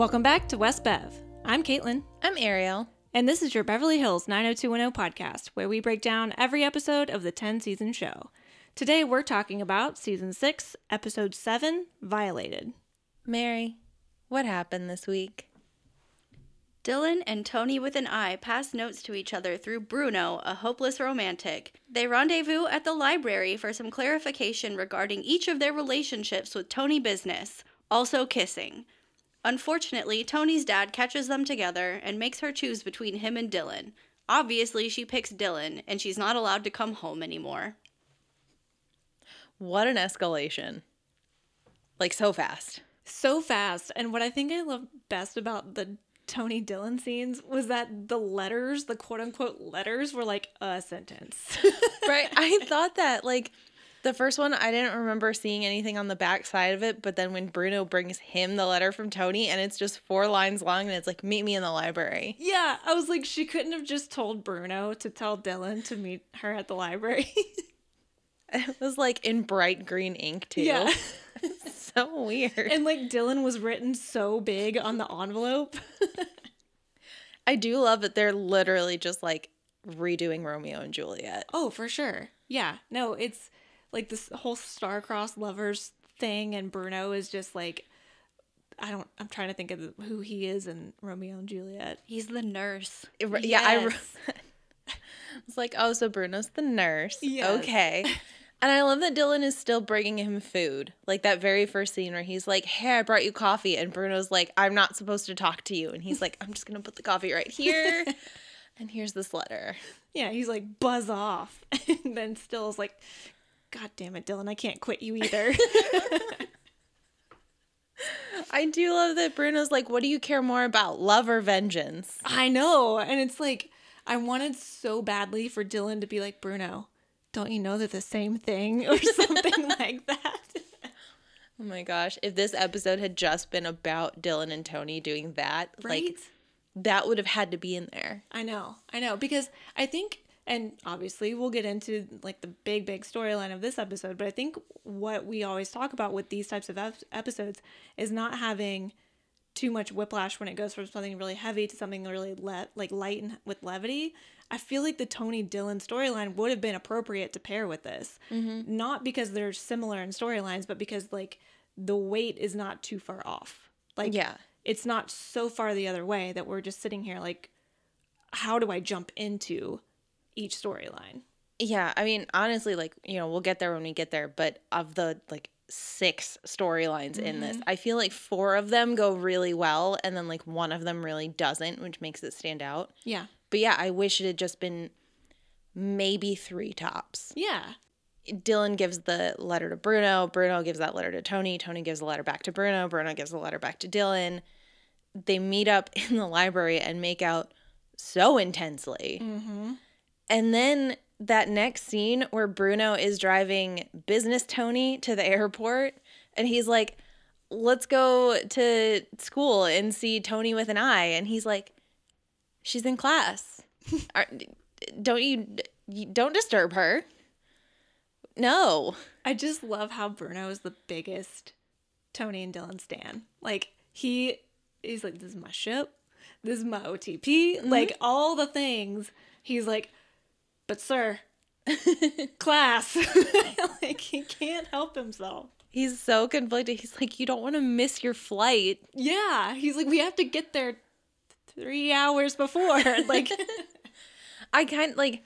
Welcome back to West Bev. I'm Caitlin, I'm Ariel. and this is your Beverly Hills 90210 podcast, where we break down every episode of the 10 season show. Today we're talking about season 6, episode 7, Violated. Mary, what happened this week? Dylan and Tony with an I pass notes to each other through Bruno, a hopeless romantic. They rendezvous at the library for some clarification regarding each of their relationships with Tony Business, also kissing. Unfortunately, Tony's dad catches them together and makes her choose between him and Dylan. Obviously, she picks Dylan, and she's not allowed to come home anymore. What an escalation. Like so fast. So fast. And what I think I love best about the Tony Dylan scenes was that the letters, the quote unquote letters, were like a sentence. Right? I thought that like the first one I didn't remember seeing anything on the back side of it, but then when Bruno brings him the letter from Tony and it's just four lines long and it's like meet me in the library. yeah, I was like, she couldn't have just told Bruno to tell Dylan to meet her at the library. It was like in bright green ink too. Yeah. so weird. and like Dylan was written so big on the envelope. I do love that they're literally just like redoing Romeo and Juliet. Oh, for sure. Yeah. No, it's like this whole star-crossed lovers thing, and Bruno is just like, I don't. I'm trying to think of who he is in Romeo and Juliet. He's the nurse. It- Yeah, I Yes. was like, oh, so Bruno's the nurse. Yes. Okay. And I love that Dylan is still bringing him food. Like that very first scene where he's like, hey, I brought you coffee. And Bruno's like, I'm not supposed to talk to you. And he's like, I'm just going to put the coffee right here. and here's this letter. Yeah, he's like buzz off, and then still is like, God damn it, Dylan, I can't quit you either. I do love that Bruno's like, what do you care more about, love or vengeance? I know, and it's like I wanted so badly for Dylan to be like Bruno. Don't you know they're the same thing or something like that? Oh my gosh. If this episode had just been about Dylan and Tony doing that, Right? like that would have had to be in there. I know, I know, because I think, and obviously we'll get into like the big, big storyline of this episode, but I think what we always talk about with these types of ep- episodes is not having too much whiplash when it goes from something really heavy to something really le- like light and with levity. I feel like the Tony Dylan storyline would have been appropriate to pair with this, mm-hmm. not because they're similar in storylines, but because like the weight is not too far off. Like, Yeah. it's not so far the other way that we're just sitting here like how do i jump into each storyline Yeah, I mean, honestly, like, you know, we'll get there when we get there, but of the like six storylines in this, I feel like four of them go really well, and then like one of them really doesn't, which makes it stand out. yeah But yeah, I wish it had just been maybe three tops. yeah Dylan gives the letter to Bruno, Bruno gives that letter to Tony, Tony gives the letter back to Bruno, Bruno gives the letter back to Dylan. They meet up in the library and make out so intensely. mm-hmm. And then that next scene where Bruno is driving business Tony to the airport and he's like, let's go to school and see Tony with an eye. And he's like, she's in class. Don't you, you, don't disturb her. No. i just love how bruno is the biggest tony and dylan stan like he he's like this is my ship this is my otp like mm-hmm. all the things he's like but sir class like he can't help himself He's so conflicted. He's like, you don't want to miss your flight. yeah he's like we have to get there three hours before like I kind of like,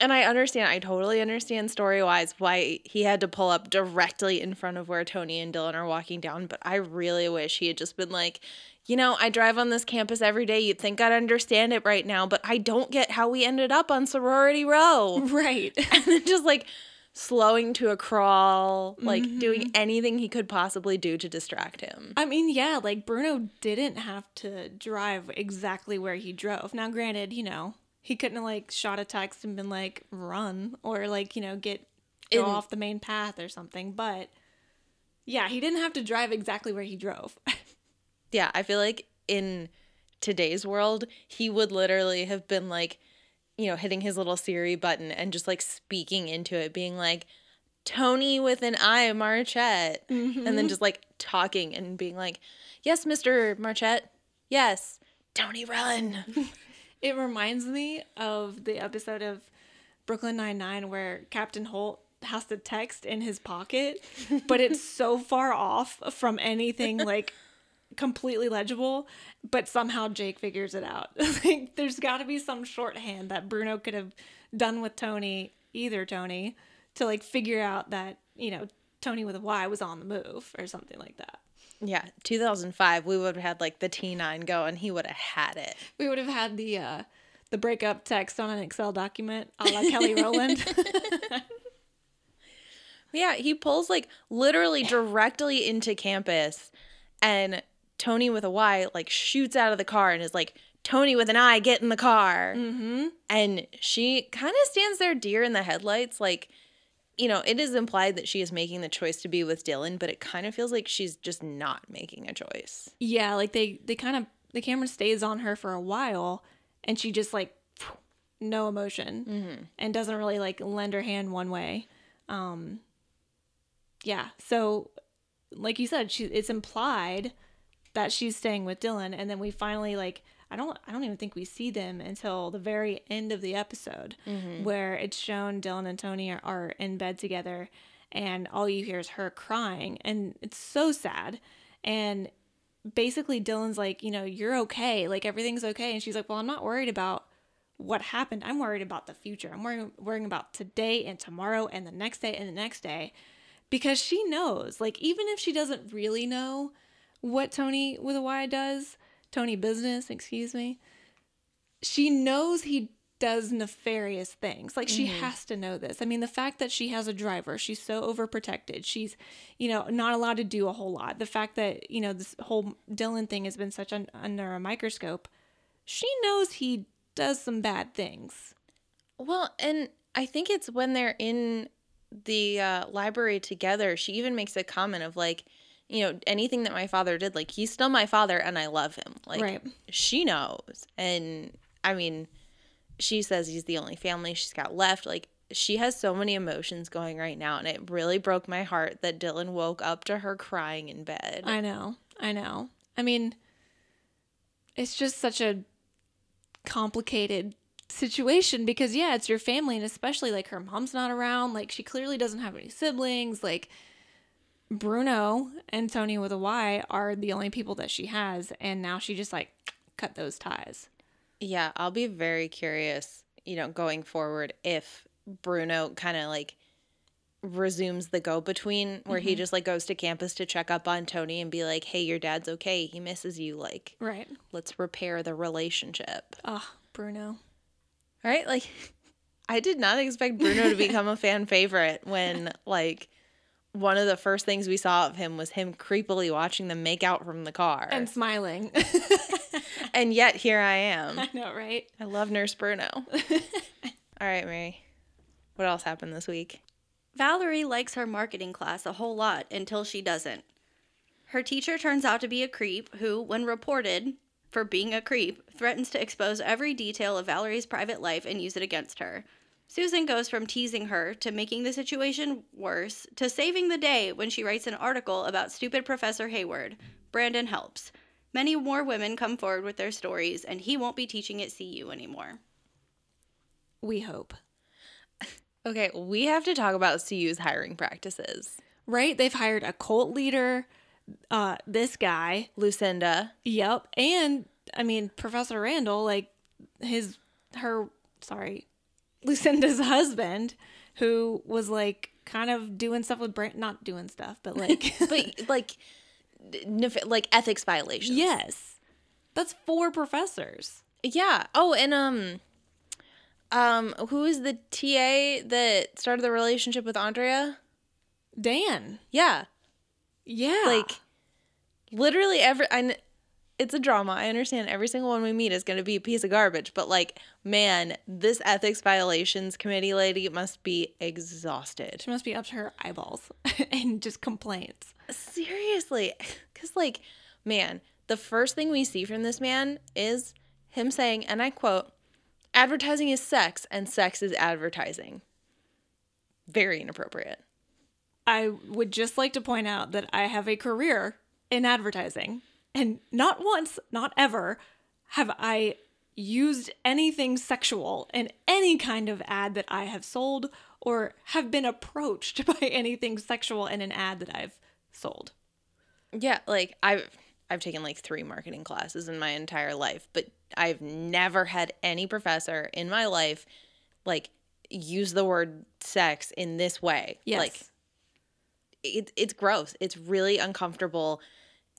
and I understand, I totally understand story wise why he had to pull up directly in front of where Tony and Dylan are walking down, but I really wish he had just been like, you know, I drive on this campus every day. You'd think I'd understand it right now, but I don't get how we ended up on sorority row. right and then just like slowing to a crawl, like mm-hmm. doing anything he could possibly do to distract him. I mean, yeah, like Bruno didn't have to drive exactly where he drove. Now, granted, you know, he couldn't have like shot a text and been like run or like, you know, get go In- off the main path or something, but yeah, he didn't have to drive exactly where he drove. Yeah, I feel like in today's world, he would literally have been like, you know, hitting his little Siri button and just like speaking into it, being like, Tony with an I, Marchette. And Mm-hmm. then just like talking and being like, Yes, Mr. Marchette. Yes. Tony, run. It reminds me of the episode of Brooklyn Nine Nine where Captain Holt has to text in his pocket, but it's so far off from anything like completely legible. But somehow Jake figures it out. like, there's got to be some shorthand that Bruno could have done with Tony, either Tony, to like figure out that you know Tony with a Y was on the move or something like that. yeah. 2005, we would have had like the T9 go and he would have had it. We would have had the uh the breakup text on an Excel document a la Kelly Rowland. Yeah, he pulls like literally directly into campus and Tony with a Y like shoots out of the car and is like, Tony with an I, get in the car. mm-hmm. And she kind of stands there deer in the headlights. Like, you know, it is implied that she is making the choice to be with Dylan, but it kind of feels like she's just not making a choice. Yeah, like they they kind of the camera stays on her for a while, and she just like no emotion and doesn't really like lend her hand one way. Um, yeah, so like you said, she it's implied that she's staying with Dylan, and then we finally like I don't I don't even think we see them until the very end of the episode mm-hmm. where it's shown Dylan and Tony are, are in bed together, and all you hear is her crying, and it's so sad, and basically Dylan's like, you know, you're okay, like everything's okay, and she's like, well, I'm not worried about what happened. I'm worried about the future. I'm worrying worrying about today and tomorrow and the next day and the next day, because she knows, like even if she doesn't really know what Tony with a Y does, Tony business, excuse me, she knows he does nefarious things. Like she has to know this. I mean, the fact that she has a driver, she's so overprotected. She's, you know, not allowed to do a whole lot. The fact that, you know, this whole Dylan thing has been such un- under a microscope, she knows he does some bad things. Well, and I think it's when they're in the uh, library together, she even makes a comment of like, you know, anything that my father did, like he's still my father and I love him. Like Right. she knows. And I mean, she says he's the only family she's got left. Like she has so many emotions going right now and it really broke my heart that Dylan woke up to her crying in bed. I know. I know. I mean, it's just such a complicated situation because yeah, it's your family and especially like her mom's not around, like she clearly doesn't have any siblings, like Bruno and Tony with a Y are the only people that she has and now she just like cut those ties. Yeah, I'll be very curious, you know, going forward if Bruno kind of like resumes the go between where he mm-hmm. just like goes to campus to check up on Tony and be like, "Hey, your dad's okay. He misses you. Like, Right. let's repair the relationship." Oh, Bruno. Right? Like I did not expect Bruno to become a fan favorite when like one of the first things we saw of him was him creepily watching them make out from the car. And smiling. and yet here I am. I know, right? I love Nurse Bruno. All right, Mary. What else happened this week? Valerie likes her marketing class a whole lot until she doesn't. Her teacher turns out to be a creep who, when reported for being a creep, threatens to expose every detail of Valerie's private life and use it against her. Susan goes from teasing her to making the situation worse to saving the day when she writes an article about stupid Professor Hayward. Brandon helps. Many more women come forward with their stories, and he won't be teaching at CU anymore. We hope. Okay, we have to talk about CU's hiring practices. Right? They've hired a cult leader, uh, this guy, Lucinda. Yep. And I mean, Professor Randall, like his, her, sorry, Lucinda's husband, who was like kind of doing stuff with Brand, not doing stuff, but like, But like nef- like ethics violations. yes. That's four professors. Yeah. Oh, and um um who is the TA that started the relationship with Andrea? Dan. Yeah. Yeah. Like literally every I it's a drama. I understand every single one we meet is going to be a piece of garbage, but like man, this ethics violations committee lady must be exhausted. she must be up to her eyeballs and just complaints. Seriously, cuz like man, the first thing we see from this man is him saying and I quote, "Advertising is sex and sex is advertising." Very inappropriate. I would just like to point out that I have a career in advertising, and not once, not ever, have I used anything sexual in any kind of ad that I have sold or have been approached by anything sexual in an ad that I've sold. Yeah, like I've I've taken like 3 marketing classes in my entire life, but I've never had any professor in my life like use the word sex in this way. Yes. Like it, it's gross. It's really uncomfortable.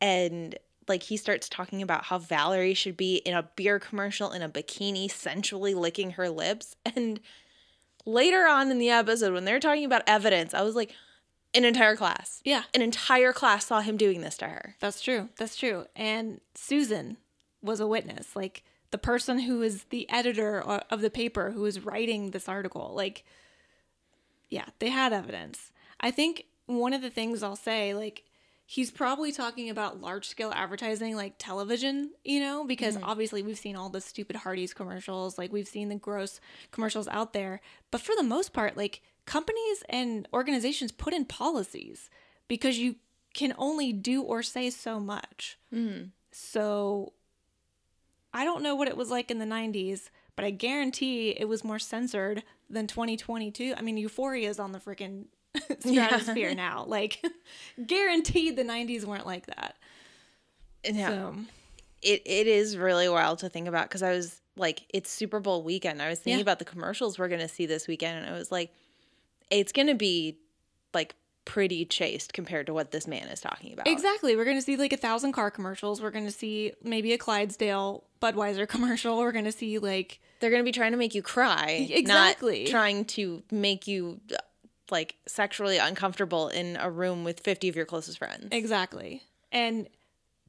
And like he starts talking about how Valerie should be in a beer commercial in a bikini, sensually licking her lips. And later on in the episode, when they're talking about evidence, I was like, an entire class. Yeah. An entire class saw him doing this to her. That's true. That's true. And Susan was a witness, like the person who is the editor of the paper who is writing this article. Like, yeah, they had evidence. I think one of the things I'll say, like, he's probably talking about large scale advertising, like television, you know, because mm-hmm. obviously we've seen all the stupid Hardee's commercials, like, we've seen the gross commercials out there. But for the most part, like, companies and organizations put in policies because you can only do or say so much. Mm-hmm. So I don't know what it was like in the 90s, but I guarantee it was more censored than 2022. I mean, Euphoria is on the freaking stratosphere now. Like, guaranteed the 90s weren't like that. Yeah. So, it it is really wild to think about because I was like, it's Super Bowl weekend. I was thinking Yeah. about the commercials we're gonna see this weekend, and I was like, it's gonna be like pretty chaste compared to what this man is talking about. exactly. We're going to see like a thousand car commercials. We're going to see maybe a Clydesdale Budweiser commercial. We're going to see like, They're gonna be trying to make you cry, Exactly. Trying to make you uh, like sexually uncomfortable in a room with fifty of your closest friends. Exactly. And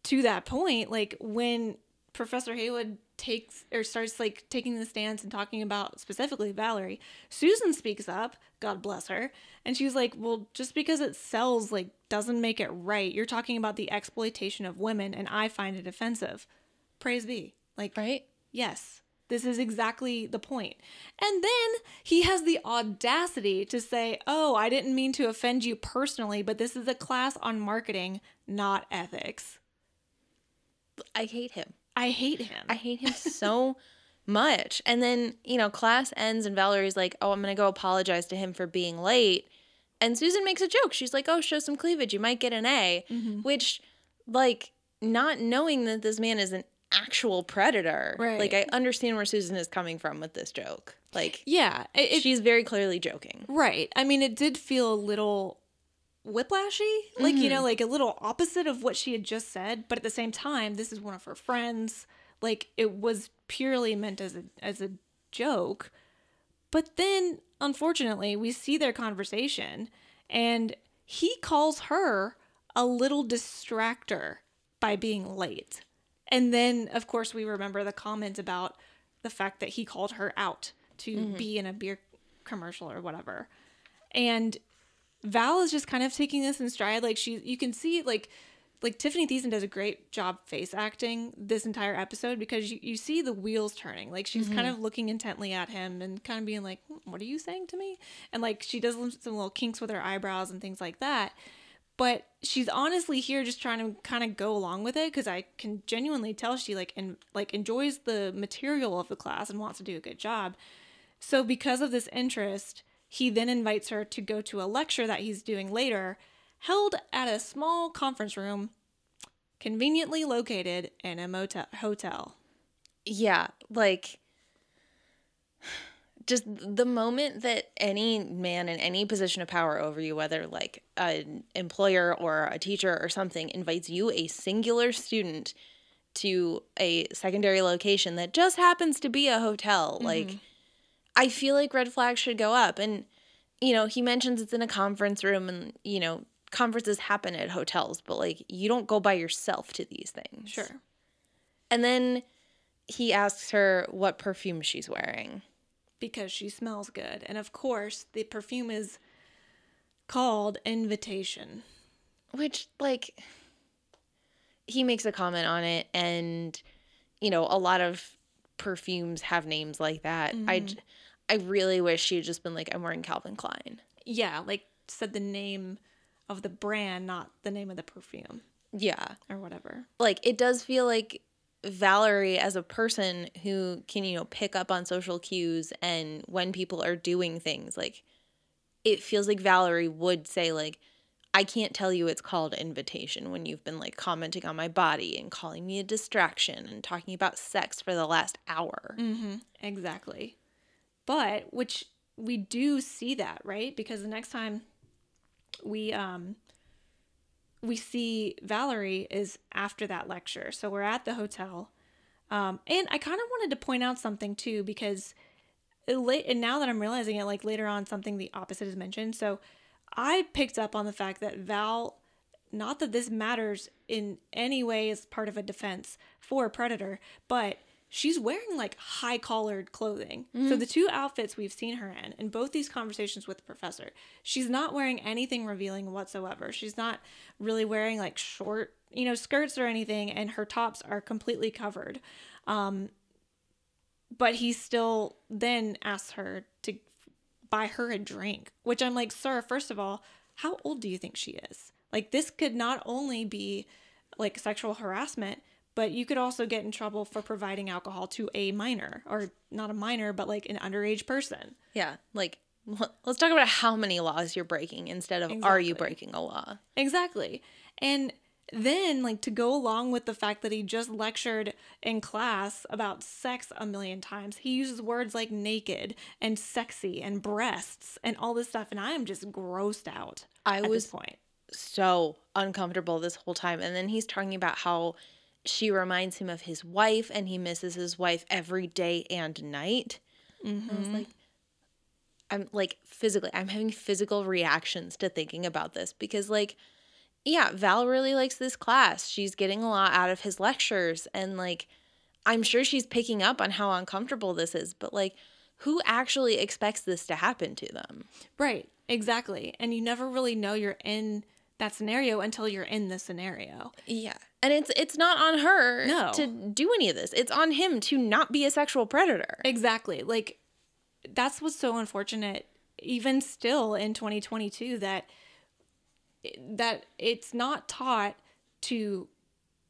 to that point, like when Professor Haywood takes or starts like taking the stance and talking about specifically Valerie, Susan speaks up, God bless her, and she's like, "Well, just because it sells like doesn't make it right. You're talking about the exploitation of women and I find it offensive." Praise be. Like Right? Yes, this is exactly the point. And then he has the audacity to say, Oh, I didn't mean to offend you personally, but this is a class on marketing, not ethics. I hate him. I hate him. I hate him so much. And then, you know, class ends and Valerie's like, oh, I'm going to go apologize to him for being late. And Susan makes a joke. She's like, oh, show some cleavage. You might get an A, Mm-hmm. which, like, not knowing that this man is an actual predator. Right. Like, I understand where Susan is coming from with this joke. Like, yeah, it, she's very clearly joking. right. I mean, it did feel a little whiplashy, like, you know, mm. like a little opposite of what she had just said. But at the same time, this is one of her friends. Like, it was purely meant as a, as a joke. But then, unfortunately, we see their conversation and he calls her a little distractor by being late. And then, of course, we remember the comment about the fact that he called her out to be in a beer commercial or whatever. And Val is just kind of taking this in stride. Like she, you can see like, like Tiffani Thiessen does a great job face acting this entire episode because you, you see the wheels turning. Like she's kind of looking intently at him and kind of being like, "Hmm, "What are you saying to me?" And like she does some little kinks with her eyebrows and things like that. But she's honestly here just trying to kind of go along with it because I can genuinely tell she like and like enjoys the material of the class and wants to do a good job. So, because of this interest, he then invites her to go to a lecture that he's doing later, held at a small conference room conveniently located in a motel hotel. Yeah, like just the moment that any man in any position of power over you, whether like an employer or a teacher or something, invites you, a singular student, to a secondary location that just happens to be a hotel, mm-hmm. like I feel like red flags should go up. And, you know, he mentions it's in a conference room and, you know, conferences happen at hotels, but like you don't go by yourself to these things. Sure. And then he asks her what perfume she's wearing. Because she smells good. And of course, the perfume is called Invitation. Which, like, he makes a comment on it, and, you know, a lot of perfumes have names like that. I, mm-hmm. I really wish she had just been like, I'm wearing Calvin Klein. Yeah, like said the name of the brand, not the name of the perfume Yeah. or whatever. Like it does feel like Valerie as a person who can, you know, pick up on social cues and when people are doing things, like it feels like Valerie would say like I can't tell you it's called invitation when you've been like commenting on my body and calling me a distraction and talking about sex for the last hour. Mm-hmm. Exactly. But which we do see that, right? Because the next time we um we see Valerie is after that lecture. So we're at the hotel. Um and I kind of wanted to point out something too because late and now that I'm realizing it like later on something the opposite is mentioned. So I picked up on the fact that Val not that this matters in any way as part of a defense for a predator, but she's wearing like high collared clothing. So the two outfits we've seen her in, in both these conversations with the professor, she's not wearing anything revealing whatsoever. She's not really wearing like short, you know, skirts or anything, and her tops are completely covered. Um, but he still then asks her to buy her a drink, which I'm like, sir, first of all, how old do you think she is? Like, this could not only be like sexual harassment, but you could also get in trouble for providing alcohol to a minor, or not a minor, but like an underage person. Yeah, like let's talk about how many laws you're breaking instead of are you breaking a law? Exactly. And then, like, to go along with the fact that he just lectured in class about sex a million times, he uses words like naked and sexy and breasts and all this stuff. And I am just grossed out I at was this point. so uncomfortable this whole time. And then he's talking about how she reminds him of his wife and he misses his wife every day and night. I was mm-hmm. like, I'm like physically, I'm having physical reactions to thinking about this because, like, yeah, Val really likes this class. She's getting a lot out of his lectures. And, like, I'm sure she's picking up on how uncomfortable this is, but, like, who actually expects this to happen to them? Right. Exactly. And you never really know you're in that scenario until you're in the scenario. Yeah. And it's it's not on her No. to do any of this. It's on him to not be a sexual predator. Exactly. Like that's what's so unfortunate even still in 2022 that that it's not taught to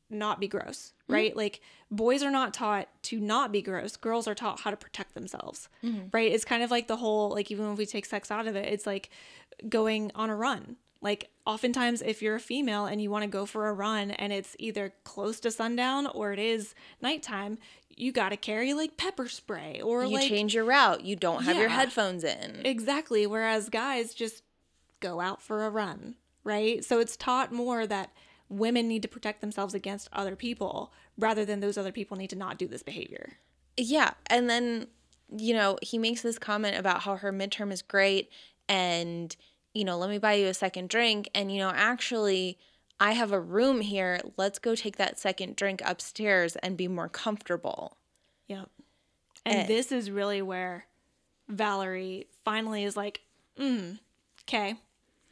not be gross, mm-hmm. right? Like boys are not taught to not be gross. Girls are taught how to protect themselves. Mm-hmm. Right? It's kind of like the whole like even if we take sex out of it, it's like going on a run. Like oftentimes if you're a female and you want to go for a run and it's either close to sundown or it is nighttime, you got to carry like pepper spray or You like change your route. You don't have your headphones in. Exactly. Whereas guys just go out for a run, right? So it's taught more that women need to protect themselves against other people rather than those other people need to not do this behavior. Yeah. And then, you know, he makes this comment about how her midterm is great and, you know, let me buy you a second drink. And, you know, actually, I have a room here. Let's go take that second drink upstairs and be more comfortable. Yep. And Eh. this is really where Valerie finally is like, mm, okay,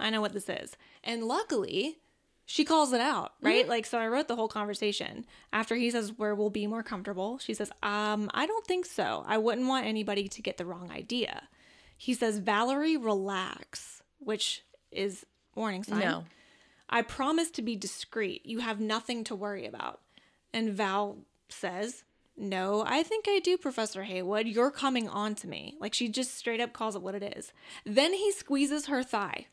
I know what this is. And luckily, she calls it out, right? Like, so I wrote the whole conversation. After he says, where we'll be more comfortable, she says, um, I don't think so. I wouldn't want anybody to get the wrong idea. He says, Valerie, relax, which is warning sign. No. I promise to be discreet. You have nothing to worry about. And Val says, No, I think I do, Professor Haywood. You're coming on to me. Like she just straight up calls it what it is. Then he squeezes her thigh.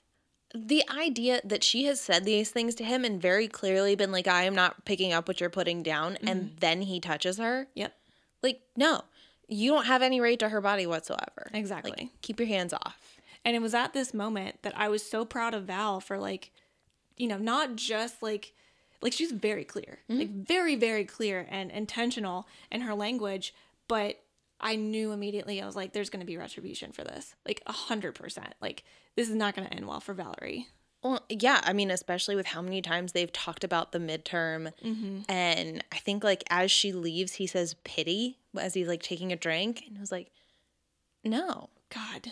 the idea that she has said these things to him and very clearly been like, I am not picking up what you're putting down, and mm-hmm. then he touches her. Yep. Like, no, you don't have any right to her body whatsoever. Exactly. Like, keep your hands off. And it was at this moment that I was so proud of Val for like, you know, not just like like she's very clear. Mm-hmm. Like very, very clear and intentional in her language, but I knew immediately I was like, there's gonna be retribution for this. Like a hundred percent. Like this is not gonna end well for Valerie. Well, yeah, I mean, especially with how many times they've talked about the midterm. Mm-hmm. And I think, like, as she leaves, he says pity as he's like taking a drink. And I was like, no. God.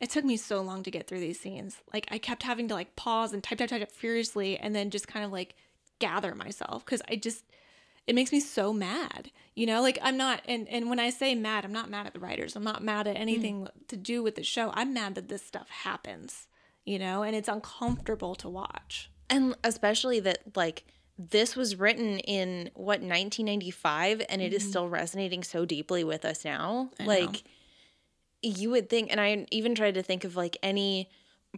It took me so long to get through these scenes. Like I kept having to like pause and type type type, type furiously and then just kind of like gather myself because I just it makes me so mad. You know, like I'm not and and when I say mad, I'm not mad at the writers. I'm not mad at anything to do with the show. I'm mad that this stuff happens. you know, and it's uncomfortable to watch. And especially that like this was written in what 1995 and it is still resonating so deeply with us now. Mm-hmm. I know. You would think and I even tried to think of like any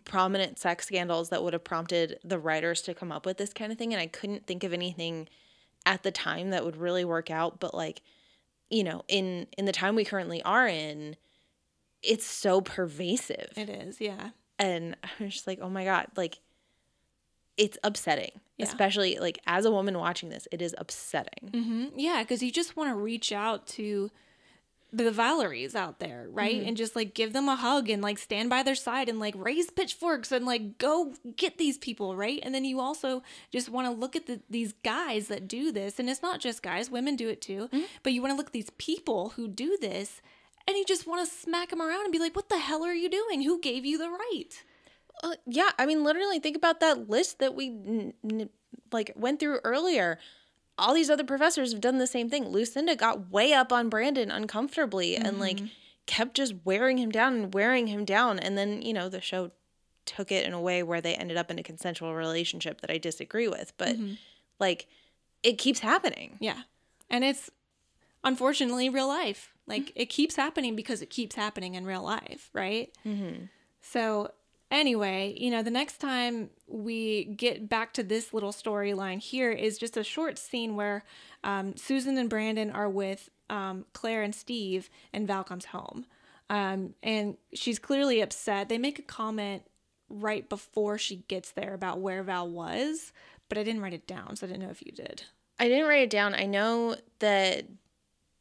prominent sex scandals that would have prompted the writers to come up with this kind of thing and I couldn't think of anything at the time that would really work out but like you know in in the time we currently are in it's so pervasive It is, yeah. and I was just like, oh my god, like it's upsetting, Yeah. especially like as a woman watching this, it is upsetting. Mm-hmm. Yeah, because you just want to reach out to the Valeries out there, right? And just like give them a hug and like stand by their side and like raise pitchforks and like go get these people, right? And then you also just want to look at the, these guys that do this. And it's not just guys, women do it too. But you want to look at these people who do this and you just want to smack them around and be like, what the hell are you doing? Who gave you the right? Uh, yeah, I mean, literally, think about that list that we n- n- like went through earlier. All these other professors have done the same thing. Lucinda got way up on Brandon uncomfortably and like mm-hmm. kept just wearing him down and wearing him down. And then you know the show took it in a way where they ended up in a consensual relationship that I disagree with, but mm-hmm. like it keeps happening. Yeah. And it's unfortunately real life. Like mm. it keeps happening because it keeps happening in real life, right? Mm-hmm. So, anyway, you know, the next time we get back to this little storyline here is just a short scene where um, Susan and Brandon are with um, Claire and Steve, and Val comes home. Um, and she's clearly upset. They make a comment right before she gets there about where Val was, but I didn't write it down, so I didn't know if you did. I didn't write it down. I know that,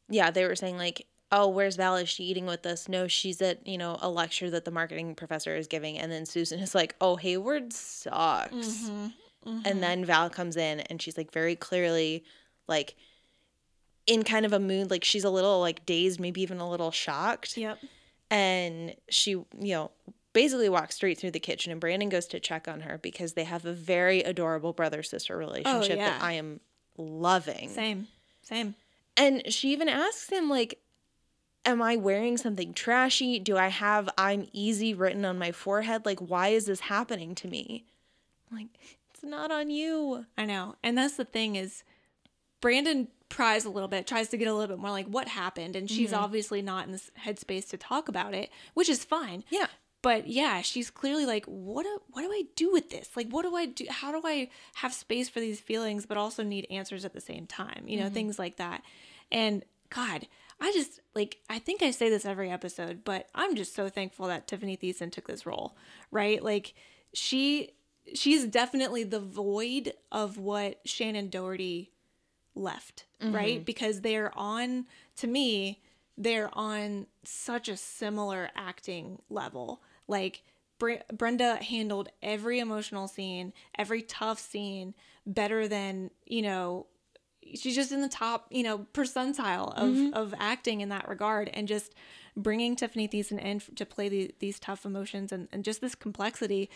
yeah, they were saying like, oh, where's Val? Is she eating with us? No, she's at, you know, a lecture that the marketing professor is giving. And then Susan is like, oh, Hayward sucks. Mm-hmm, and mm-hmm. then Val comes in and she's like very clearly like in kind of a mood, like she's a little like dazed, maybe even a little shocked. Yep. And she, you know, basically walks straight through the kitchen and Brandon goes to check on her because they have a very adorable brother sister relationship that yeah. I am loving. Same. Same. And she even asks him, like, Am I wearing something trashy? Do I have I'm easy written on my forehead? Like, why is this happening to me? Like, it's not on you. I know. And that's the thing is Brandon pries a little bit, tries to get a little bit more like what happened, and she's mm-hmm. obviously not in this headspace to talk about it, which is fine. Yeah. But yeah, she's clearly like, what do, what do I do with this? Like, what do I do? How do I have space for these feelings, but also need answers at the same time? You know, mm-hmm. things like that. And God, I just like, I think I say this every episode, but I'm just so thankful that Tiffani Thiessen took this role, right? Like, she, she's definitely the void of what Shannen Doherty left, mm-hmm. right? Because they're on, to me, they're on such a similar acting level. Like Bre- Brenda handled every emotional scene, every tough scene better than, you know, she's just in the top, you know, percentile of, mm-hmm. of acting in that regard. And just bringing Tiffani Thiessen in to play the, these tough emotions and, and just this complexity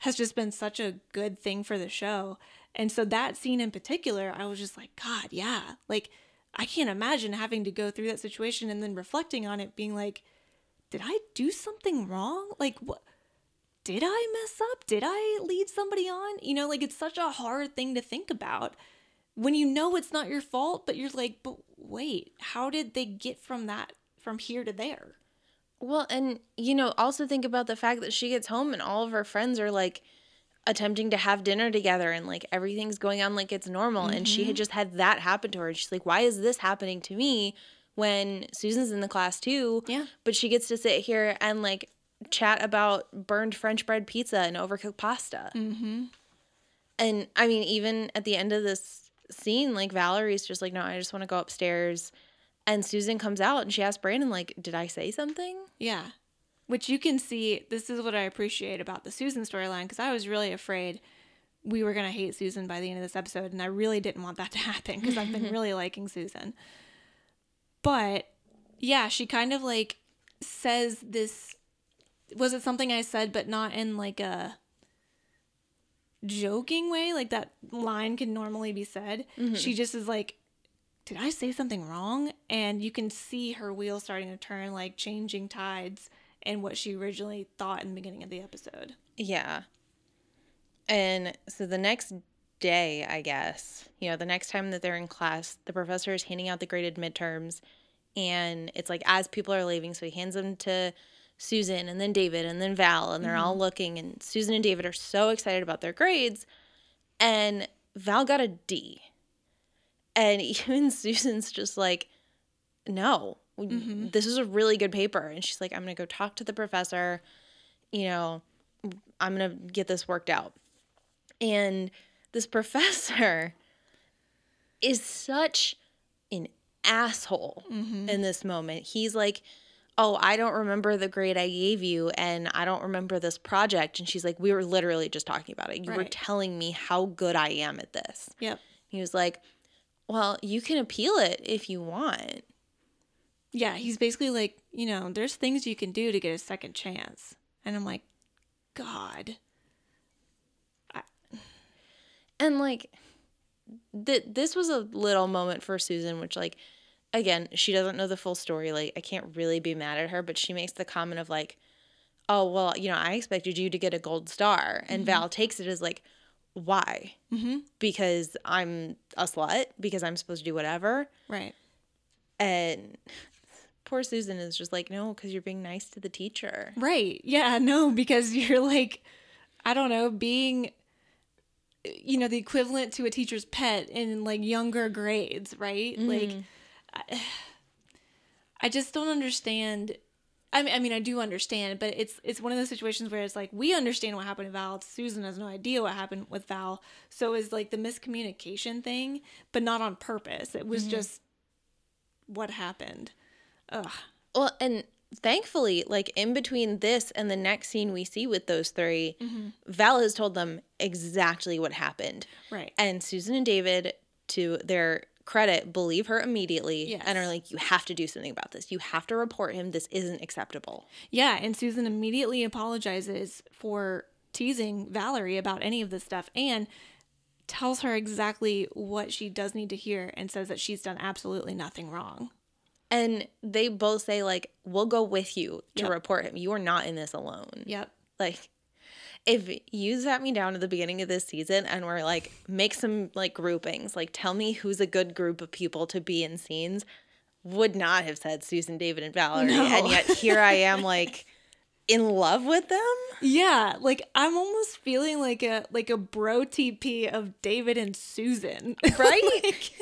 has just been such a good thing for the show. And so that scene in particular, I was just like, God, yeah. Like, I can't imagine having to go through that situation and then reflecting on it, being like, did I do something wrong? Like, what? Did I mess up? Did I lead somebody on? You know, like it's such a hard thing to think about when you know it's not your fault, but you're like, but wait, how did they get from that, from here to there? Well, and, you know, also think about the fact that she gets home and all of her friends are like, attempting to have dinner together and like everything's going on like it's normal and she had just had that happen to her and she's like why is this happening to me when Susan's in the class too Yeah. but she gets to sit here and like chat about burned french bread pizza and overcooked pasta Mm-hmm. and I mean even at the end of this scene like Valerie's just like no I just want to go upstairs and Susan comes out and she asks Brandon like did I say something Yeah. Which you can see, this is what I appreciate about the Susan storyline because I was really afraid we were going to hate Susan by the end of this episode. And I really didn't want that to happen because I've been really liking Susan. But yeah, she kind of like says this. Was it something I said, but not in like a joking way? Like that line can normally be said. Mm-hmm. She just is like, did I say something wrong? And you can see her wheels starting to turn, like changing tides and what she originally thought in the beginning of the episode. Yeah. And so the next day, I guess, you know, the next time that they're in class, the professor is handing out the graded midterms. And it's like as people are leaving, so he hands them to Susan and then David and then Val, and they're all mm-hmm. looking. And Susan and David are so excited about their grades. And Val got a D. And even Susan's just like, no, mm-hmm. this is a really good paper. And she's like, I'm going to go talk to the professor. You know, I'm going to get this worked out. And this professor is such an asshole mm-hmm. in this moment. He's like, Oh, I don't remember the grade I gave you, and I don't remember this project. And she's like, We were literally just talking about it. You were telling me how good I am at this. Yep. He was like, Well, you can appeal it if you want. Yeah, he's basically like, you know, there's things you can do to get a second chance. And I'm like, God. And like th- this was a little moment for Susan which like again, she doesn't know the full story. Like I can't really be mad at her, but she makes the comment of like, "Oh, well, you know, I expected you to get a gold star." And Val takes it as like, "Why?" Mm-hmm. Because I'm a slut, because I'm supposed to do whatever. Right. And poor Susan is just like, "No, cuz you're being nice to the teacher." Right. Yeah, no, because you're like, I don't know, being, you know, the equivalent to a teacher's pet in like younger grades, right? Like, I, I just don't understand. I mean, I mean, I do understand, but it's it's one of those situations where it's like we understand what happened to Val. Susan has no idea what happened with Val, so it's like the miscommunication thing, but not on purpose. It was mm-hmm. just what happened. Ugh. Well, and thankfully, like in between this and the next scene we see with those 3 mm-hmm. Val has told them exactly what happened. Right. And Susan and David, to their credit, believe her immediately Yes. and are like, you have to do something about this. You have to report him. This isn't acceptable. Yeah, and Susan immediately apologizes for teasing Valerie about any of this stuff and tells her exactly what she does need to hear and says that she's done absolutely nothing wrong. And they both say, like, we'll go with you to Yep. report him. You are not in this alone. Yep. Like, if you sat me down at the beginning of this season and were like, make some like groupings, like tell me who's a good group of people to be in scenes, would not have said Susan, David, and Valerie. No. And yet here I am, like, in love with them. Yeah, like I'm almost feeling like a like a bro TP of David and Susan. Right? like,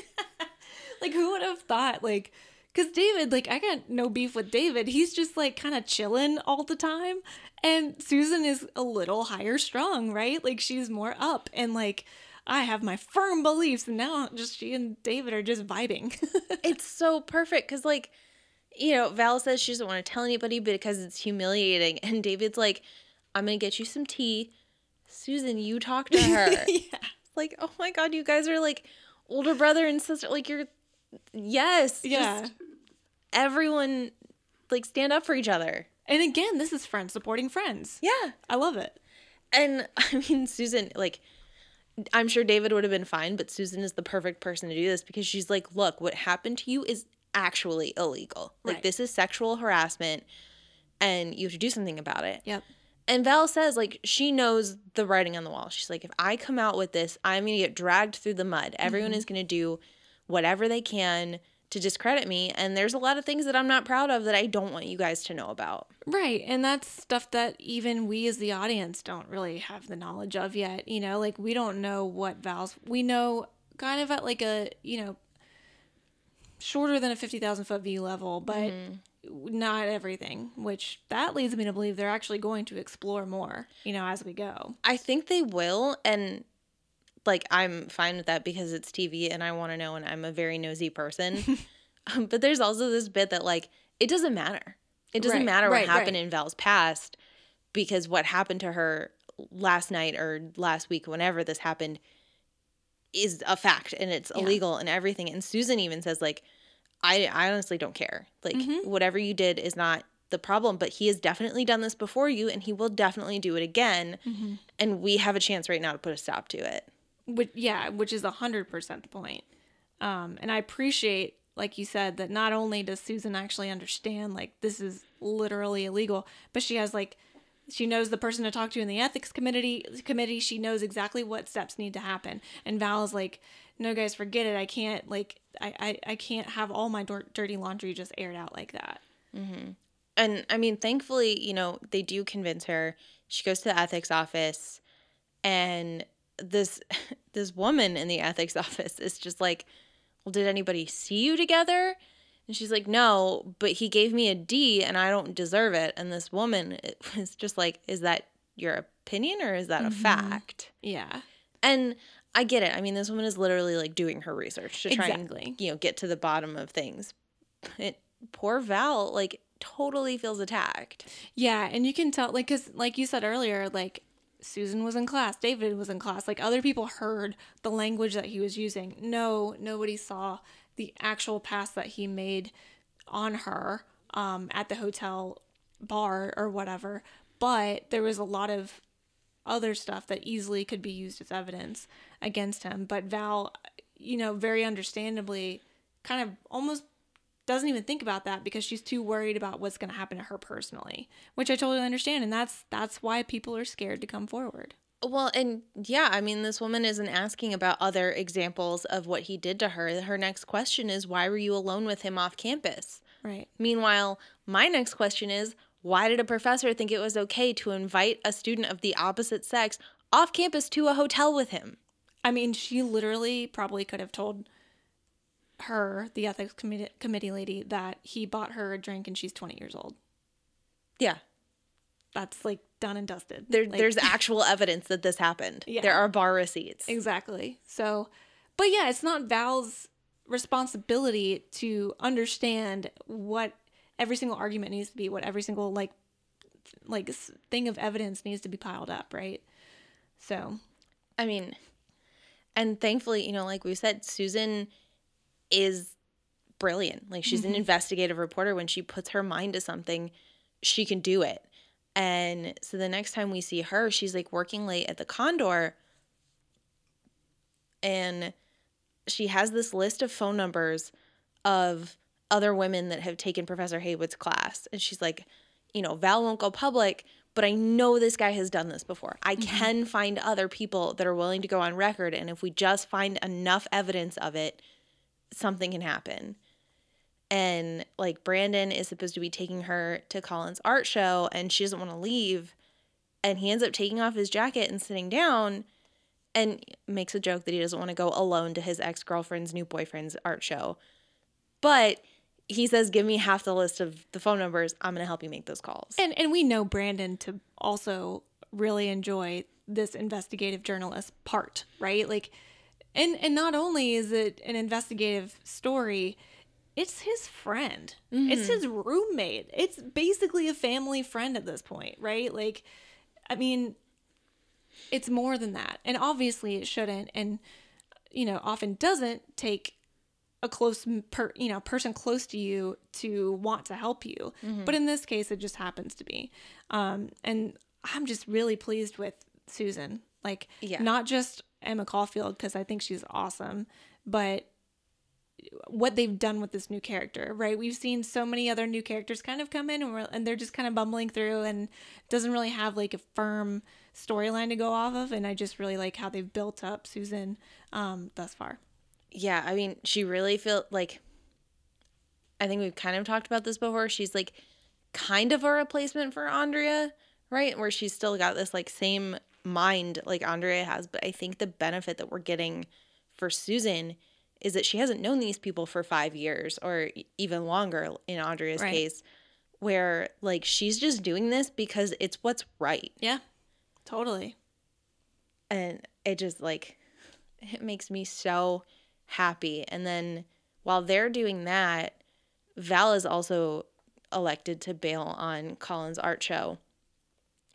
like who would have thought like cuz David like I got no beef with David. He's just like kind of chilling all the time and Susan is a little higher strung, right? Like she's more up and like I have my firm beliefs and now just she and David are just vibing. it's so perfect because, like, you know, Val says she doesn't want to tell anybody because it's humiliating. And David's like, I'm going to get you some tea. Susan, you talk to her. yeah. like, oh my God, you guys are like older brother and sister. Like, you're, yes. Yeah. everyone, like, stand up for each other. And again, this is friends supporting friends. Yeah. I love it. And I mean, Susan, like, I'm sure David would have been fine, but Susan is the perfect person to do this because she's like, look, what happened to you is actually illegal. Like, Right. this is sexual harassment and you have to do something about it. Yep. And Val says, like, she knows the writing on the wall. She's like, if I come out with this, I'm going to get dragged through the mud. Everyone mm-hmm. is going to do whatever they can to discredit me. And there's a lot of things that I'm not proud of that I don't want you guys to know about. Right. And that's stuff that even we as the audience don't really have the knowledge of yet. You know, like we don't know what Val's, we know kind of at like a, you know, shorter than a 50,000 foot view level, but mm-hmm. not everything, which that leads me to believe they're actually going to explore more, you know, as we go. I think they will. And like, I'm fine with that because it's TV and I want to know and I'm a very nosy person. um, but there's also this bit that, like, it doesn't matter. It doesn't Right, matter what right, happened right. in Val's past because what happened to her last night or last week, whenever this happened, is a fact and it's Yeah. illegal and everything. And Susan even says, like, I, I honestly don't care. Like, Mm-hmm. whatever you did is not the problem, but he has definitely done this before you and he will definitely do it again. Mm-hmm. And we have a chance right now to put a stop to it. Which, yeah, which is a hundred percent the point. Um, and I appreciate, like you said, that not only does Susan actually understand like this is literally illegal, but she has like She knows the person to talk to in the ethics committee. Committee. She knows exactly what steps need to happen. And Val is like, "No, guys, forget it. I can't like I I, I can't have all my dir- dirty laundry just aired out like that." mm-hmm. And I mean, thankfully, you know, they do convince her. She goes to the ethics office and this this woman in the ethics office is just like, "Well, did anybody see you together?" And she's like, "No, but he gave me a D and I don't deserve it." And this woman it was just like, "Is that your opinion or is that a mm-hmm. fact?" Yeah. And I get it. I mean, this woman is literally like doing her research to try Exactly. and you know get to the bottom of things. It, poor Val like totally feels attacked. Yeah, and you can tell, like, because, like you said earlier, like, Susan was in class, David was in class, like, other people heard the language that he was using. No, nobody saw the actual pass that he made on her um, at the hotel bar or whatever. But there was a lot of other stuff that easily could be used as evidence against him. But Val, you know, very understandably, kind of almost doesn't even think about that because she's too worried about what's going to happen to her personally, which I totally understand, and that's that's why people are scared to come forward. Well, and yeah, I mean, this woman isn't asking about other examples of what he did to her. Her next question is, why were you alone with him off campus? Right. Meanwhile, my next question is, why did a professor think it was okay to invite a student of the opposite sex off campus to a hotel with him? I mean, she literally probably could have told her, the ethics committee committee lady, that he bought her a drink and she's 20 years old. Yeah, That's like done and dusted. there, Like- there's actual evidence that this happened. Yeah. There are bar receipts. Exactly. So, but yeah, it's not Val's responsibility to understand what every single argument needs to be, what every single like like thing of evidence needs to be piled up, right? So, I mean, and thankfully, you know, like we said, Susan is brilliant. Like she's an mm-hmm. investigative reporter. When she puts her mind to something, she can do it. And so the next time we see her, she's like working late at the Condor and she has this list of phone numbers of other women that have taken Professor Haywood's class. And she's like, you know, Val won't go public, but I know this guy has done this before. I mm-hmm. can find other people that are willing to go on record. And if we just find enough evidence of it, something can happen. And like Brandon is supposed to be taking her to Colin's art show and she doesn't want to leave. And he ends up taking off his jacket and sitting down and makes a joke that he doesn't want to go alone to his ex girlfriend's new boyfriend's art show. But he says, Give me half the list of the phone numbers. I'm going to help you make those calls. and and we know Brandon to also really enjoy this investigative journalist part, right? Like and and not only is it an investigative story, it's his friend. It's his roommate. It's basically a family friend at this point, right? Like I mean, it's more than that. And obviously it shouldn't and you know, often doesn't take a close per, you know person close to you to want to help you but in this case it just happens to be um and i'm just really pleased with susan like Yeah. not just emma caulfield because i think she's awesome but what they've done with this new character right we've seen so many other new characters kind of come in and, and they're just kind of bumbling through and doesn't really have like a firm storyline to go off of and i just really like how they've built up susan um thus far yeah, I mean, she really feel like I think we've kind of talked about this before. She's like kind of a replacement for Andrea, right? Where she's still got this like same mind like Andrea has, but I think the benefit that we're getting for Susan is that she hasn't known these people for 5 years or even longer in Andrea's Right. case where like she's just doing this because it's what's right. yeah totally and it just like it makes me so happy and then while they're doing that val is also elected to bail on colin's art show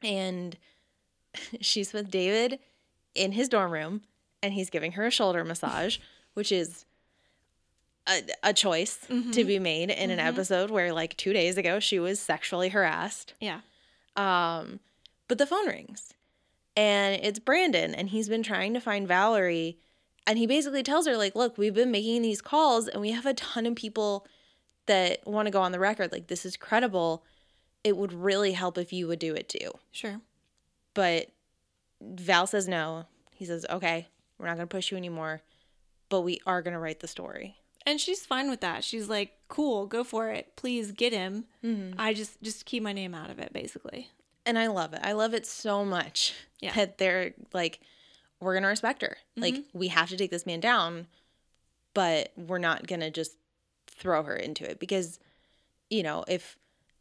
and she's with david in his dorm room and he's giving her a shoulder massage which is a, a choice to be made in an episode where like two days ago she was sexually harassed yeah um, but the phone rings and it's Brandon and he's been trying to find Valerie and he basically tells her like, "Look, we've been making these calls and we have a ton of people that want to go on the record like this is credible. it would really help if you would do it too. Sure. But Val says no. He says, okay, we're not going to push you anymore, but we are going to write the story. And she's fine with that. She's like, "Cool, go for it. Please get him. Mm-hmm. I just just keep my name out of it, basically." And I love it. I love it so much Yeah. that they're like, we're going to respect her. Mm-hmm. Like, we have to take this man down, but we're not going to just throw her into it because, you know, if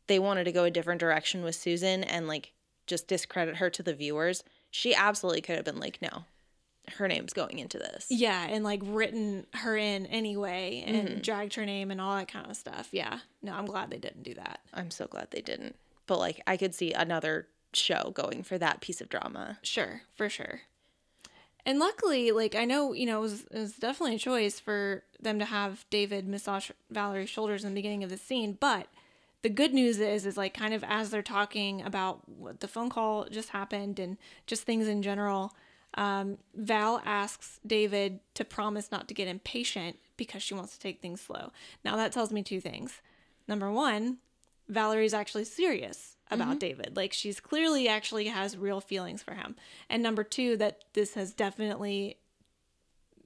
they wanted to go a different direction with Susan and like just discredit her to the viewers, she absolutely could have been like, no, her name's going into this. Yeah, and like written her in anyway and mm-hmm. dragged her name and all that kind of stuff. Yeah. No, I'm glad they didn't do that. I'm so glad they didn't. But like, I could see another show going for that piece of drama. Sure, for sure. And luckily, like I know, you know, it was, it was definitely a choice for them to have David massage Valerie's shoulders in the beginning of the scene. But the good news is, is like kind of as they're talking about what the phone call just happened and just things in general, um, Val asks David to promise not to get impatient because she wants to take things slow. Now that tells me two things. Number one, Valerie's actually serious about David. Like she's clearly actually has real feelings for him. And number two, that this has definitely,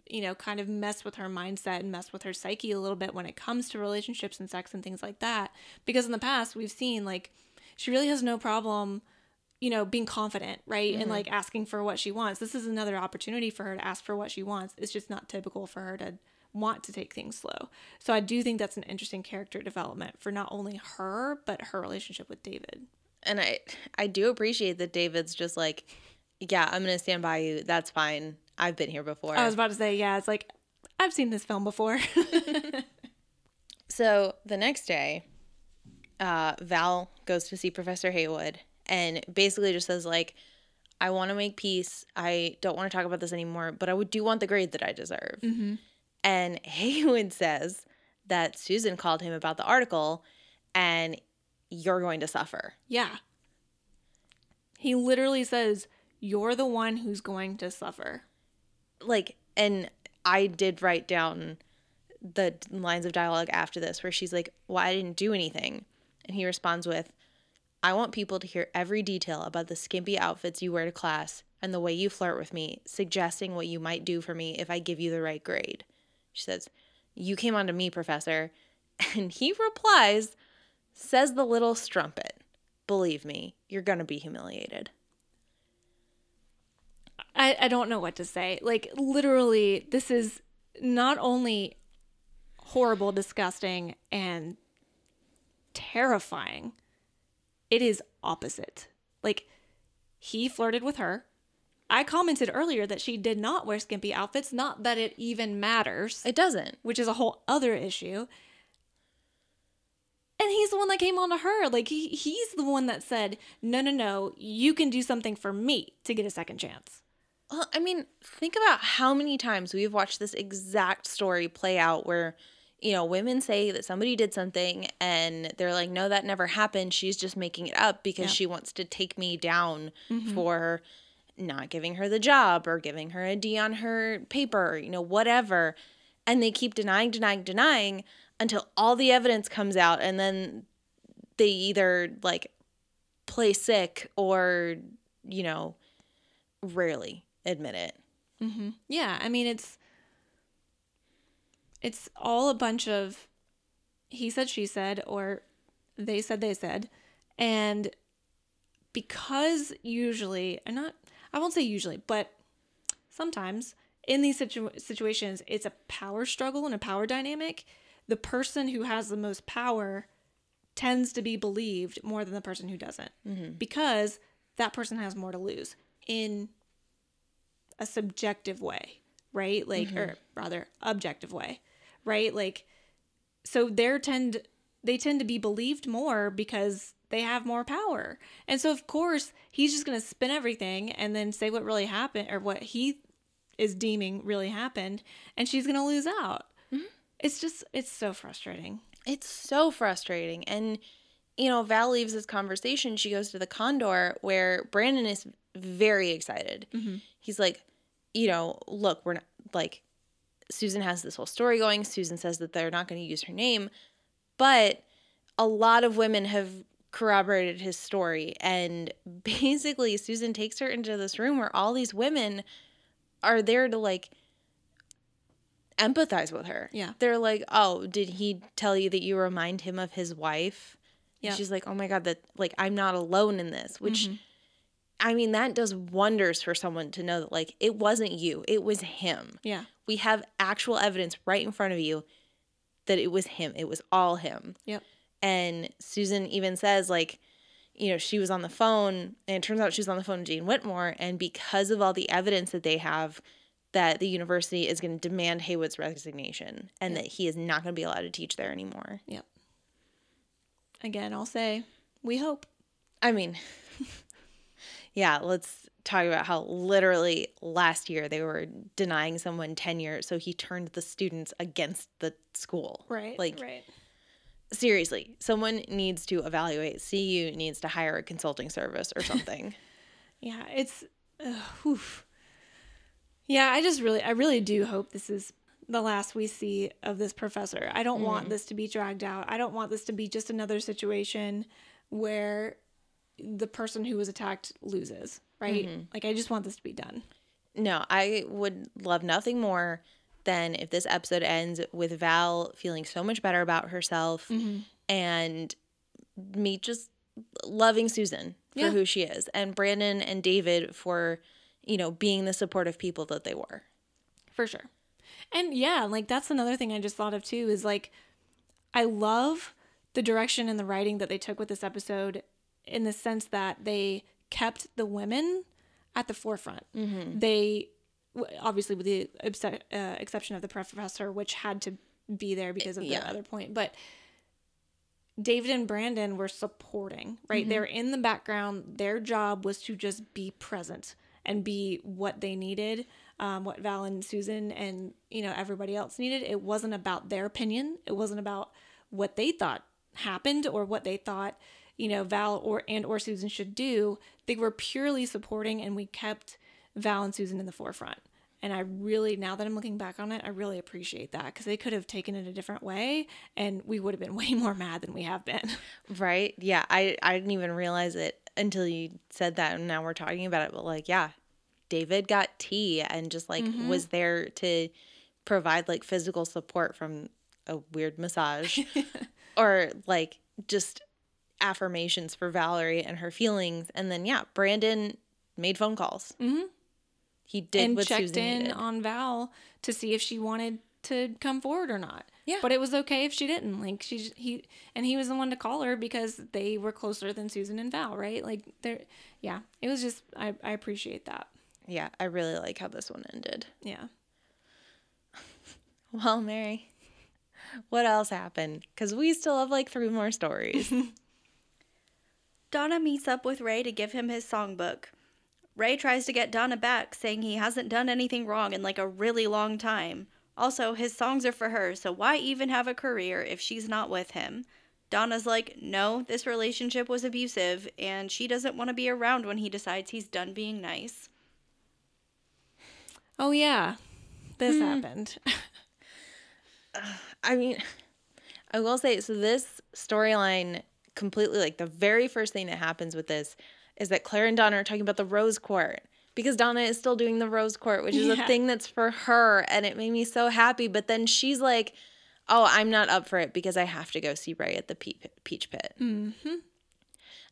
you know, kind of mess with her mindset and mess with her psyche a little bit when it comes to relationships and sex and things like that. Because in the past, we've seen like she really has no problem, you know, being confident, right? And mm-hmm. like asking for what she wants. This is another opportunity for her to ask for what she wants. It's just not typical for her to want to take things slow. So I do think that's an interesting character development for not only her, but her relationship with David. And I I do appreciate that David's just like, yeah, I'm gonna stand by you. That's fine. I've been here before. I was about to say, yeah, it's like I've seen this film before. So the next day, uh, Val goes to see Professor Haywood and basically just says like, I want to make peace. I don't want to talk about this anymore, but I would do want the grade that I deserve. And Haywood says that Susan called him about the article, and you're going to suffer. yeah. He literally says, You're the one who's going to suffer. Like and i did write down the lines of dialogue after this where she's like well i didn't do anything. And he responds with i want people to hear every detail about the skimpy outfits you wear to class and the way you flirt with me suggesting what you might do for me if i give you the right grade. She says you came on to me professor. And he replies says the little strumpet believe me you're gonna be humiliated I, I don't know what to say. Like, literally, this is not only horrible, disgusting, and terrifying, it is opposite. Like, he flirted with her. I commented earlier that she did not wear skimpy outfits, not that it even matters, it doesn't which is a whole other issue. And he's the one that came on to her. Like, he, he's the one that said, no, no, no, you can do something for me to get a second chance. Well, I mean, think about how many times we've watched this exact story play out where, you know, women say that somebody did something and they're like, no, that never happened. She's just making it up because Yeah. she wants to take me down mm-hmm. for not giving her the job or giving her a D on her paper, you know, whatever. And they keep denying, denying, denying until all the evidence comes out and then they either like play sick or, you know, rarely admit it. Mm-hmm. Yeah, I mean it's it's all a bunch of he said she said or they said they said and because usually and not I won't say usually, but sometimes in these situ- situations it's a power struggle and a power dynamic. The person who has the most power tends to be believed more than the person who doesn't mm-hmm. because that person has more to lose in a subjective way, right? Like, or mm-hmm. rather, objective way, right? Like, so they're tend they tend to be believed more because they have more power, and so of course he's just gonna spin everything and then say what really happened or what he is deeming really happened, and she's gonna lose out. Mm-hmm. It's just it's so frustrating. It's so frustrating. And, you know, Val leaves this conversation. She goes to the Condor where Brandon is very excited. Mm-hmm. He's like, you know, look, we're not like, Susan has this whole story going. Susan says that they're not going to use her name. But a lot of women have corroborated his story. And basically, Susan takes her into this room where all these women are there to like empathize with her. Yeah. They're like, oh, did he tell you that you remind him of his wife? Yeah. She's like, oh my God, that like I'm not alone in this, which Mhm. I mean, that does wonders for someone to know that like it wasn't you, it was him. Yeah. We have actual evidence right in front of you that it was him. It was all him. Yep. And Susan even says, like, you know, she was on the phone, and it turns out she was on the phone with Jane Whitmore. And because of all the evidence that they have, that the university is going to demand Haywood's resignation and Yep. that he is not going to be allowed to teach there anymore. Again, I'll say we hope. I mean, yeah, let's talk about how literally last year they were denying someone tenure. So he turned the students against the school. Right. Like, right. seriously, someone needs to evaluate. CU needs to hire a consulting service or something. Yeah, it's uh. Yeah, I just really I really do hope this is the last we see of this professor. I don't want mm-hmm. this to be dragged out. I don't want this to be just another situation where the person who was attacked loses, right? Mm-hmm. Like I just want this to be done. no, I would love nothing more than if this episode ends with Val feeling so much better about herself mm-hmm. and me just loving Susan for Yeah. who she is and Brandon and David for, you know, being the supportive people that they were. For sure. And yeah, like that's another thing I just thought of too is like I love the direction and the writing that they took with this episode in the sense that they kept the women at the forefront. They obviously with the uh, exception of the professor which had to be there because of the Yeah. other point, but David and Brandon were supporting, right? They're in the background. Their job was to just be present and be what they needed, um, what Val and Susan and you know everybody else needed. It wasn't about their opinion. It wasn't about what they thought happened or what they thought you know Val or and or Susan should do. They were purely supporting, and we kept Val and Susan in the forefront. And I really, now that I'm looking back on it, I really appreciate that because they could have taken it a different way and we would have been way more mad than we have been. Right? Yeah, I I didn't even realize it until you said that and now we're talking about it, but like, yeah. David got tea and just like was there to provide like physical support from a weird massage or like just affirmations for Valerie and her feelings and then yeah, Brandon made phone calls. Mhm. He did and checked Susan in needed. on Val to see if she wanted to come forward or not. Yeah. But it was okay if she didn't. Like she he and he was the one to call her because they were closer than Susan and Val, right? Like they're yeah. It was just I I appreciate that. Yeah, I really like how this one ended. Yeah. Well, Mary, what else happened? Because we still have like three more stories. Donna meets up with Ray to give him his songbook. Ray tries to get Donna back, saying he hasn't done anything wrong in like a really long time. Also, his songs are for her, so why even have a career if she's not with him? Donna's like, no, this relationship was abusive, and she doesn't want to be around when he decides he's done being nice. Oh yeah. This happened. I mean, I will say so. This storyline completely like the very first thing that happens with this is that Claire and Donna are talking about the rose court because Donna is still doing the rose court, which is a thing that's for her, and it made me so happy. But then she's like, "Oh, I'm not up for it because I have to go see Ray at the Pe- Peach Pit." mm-hmm.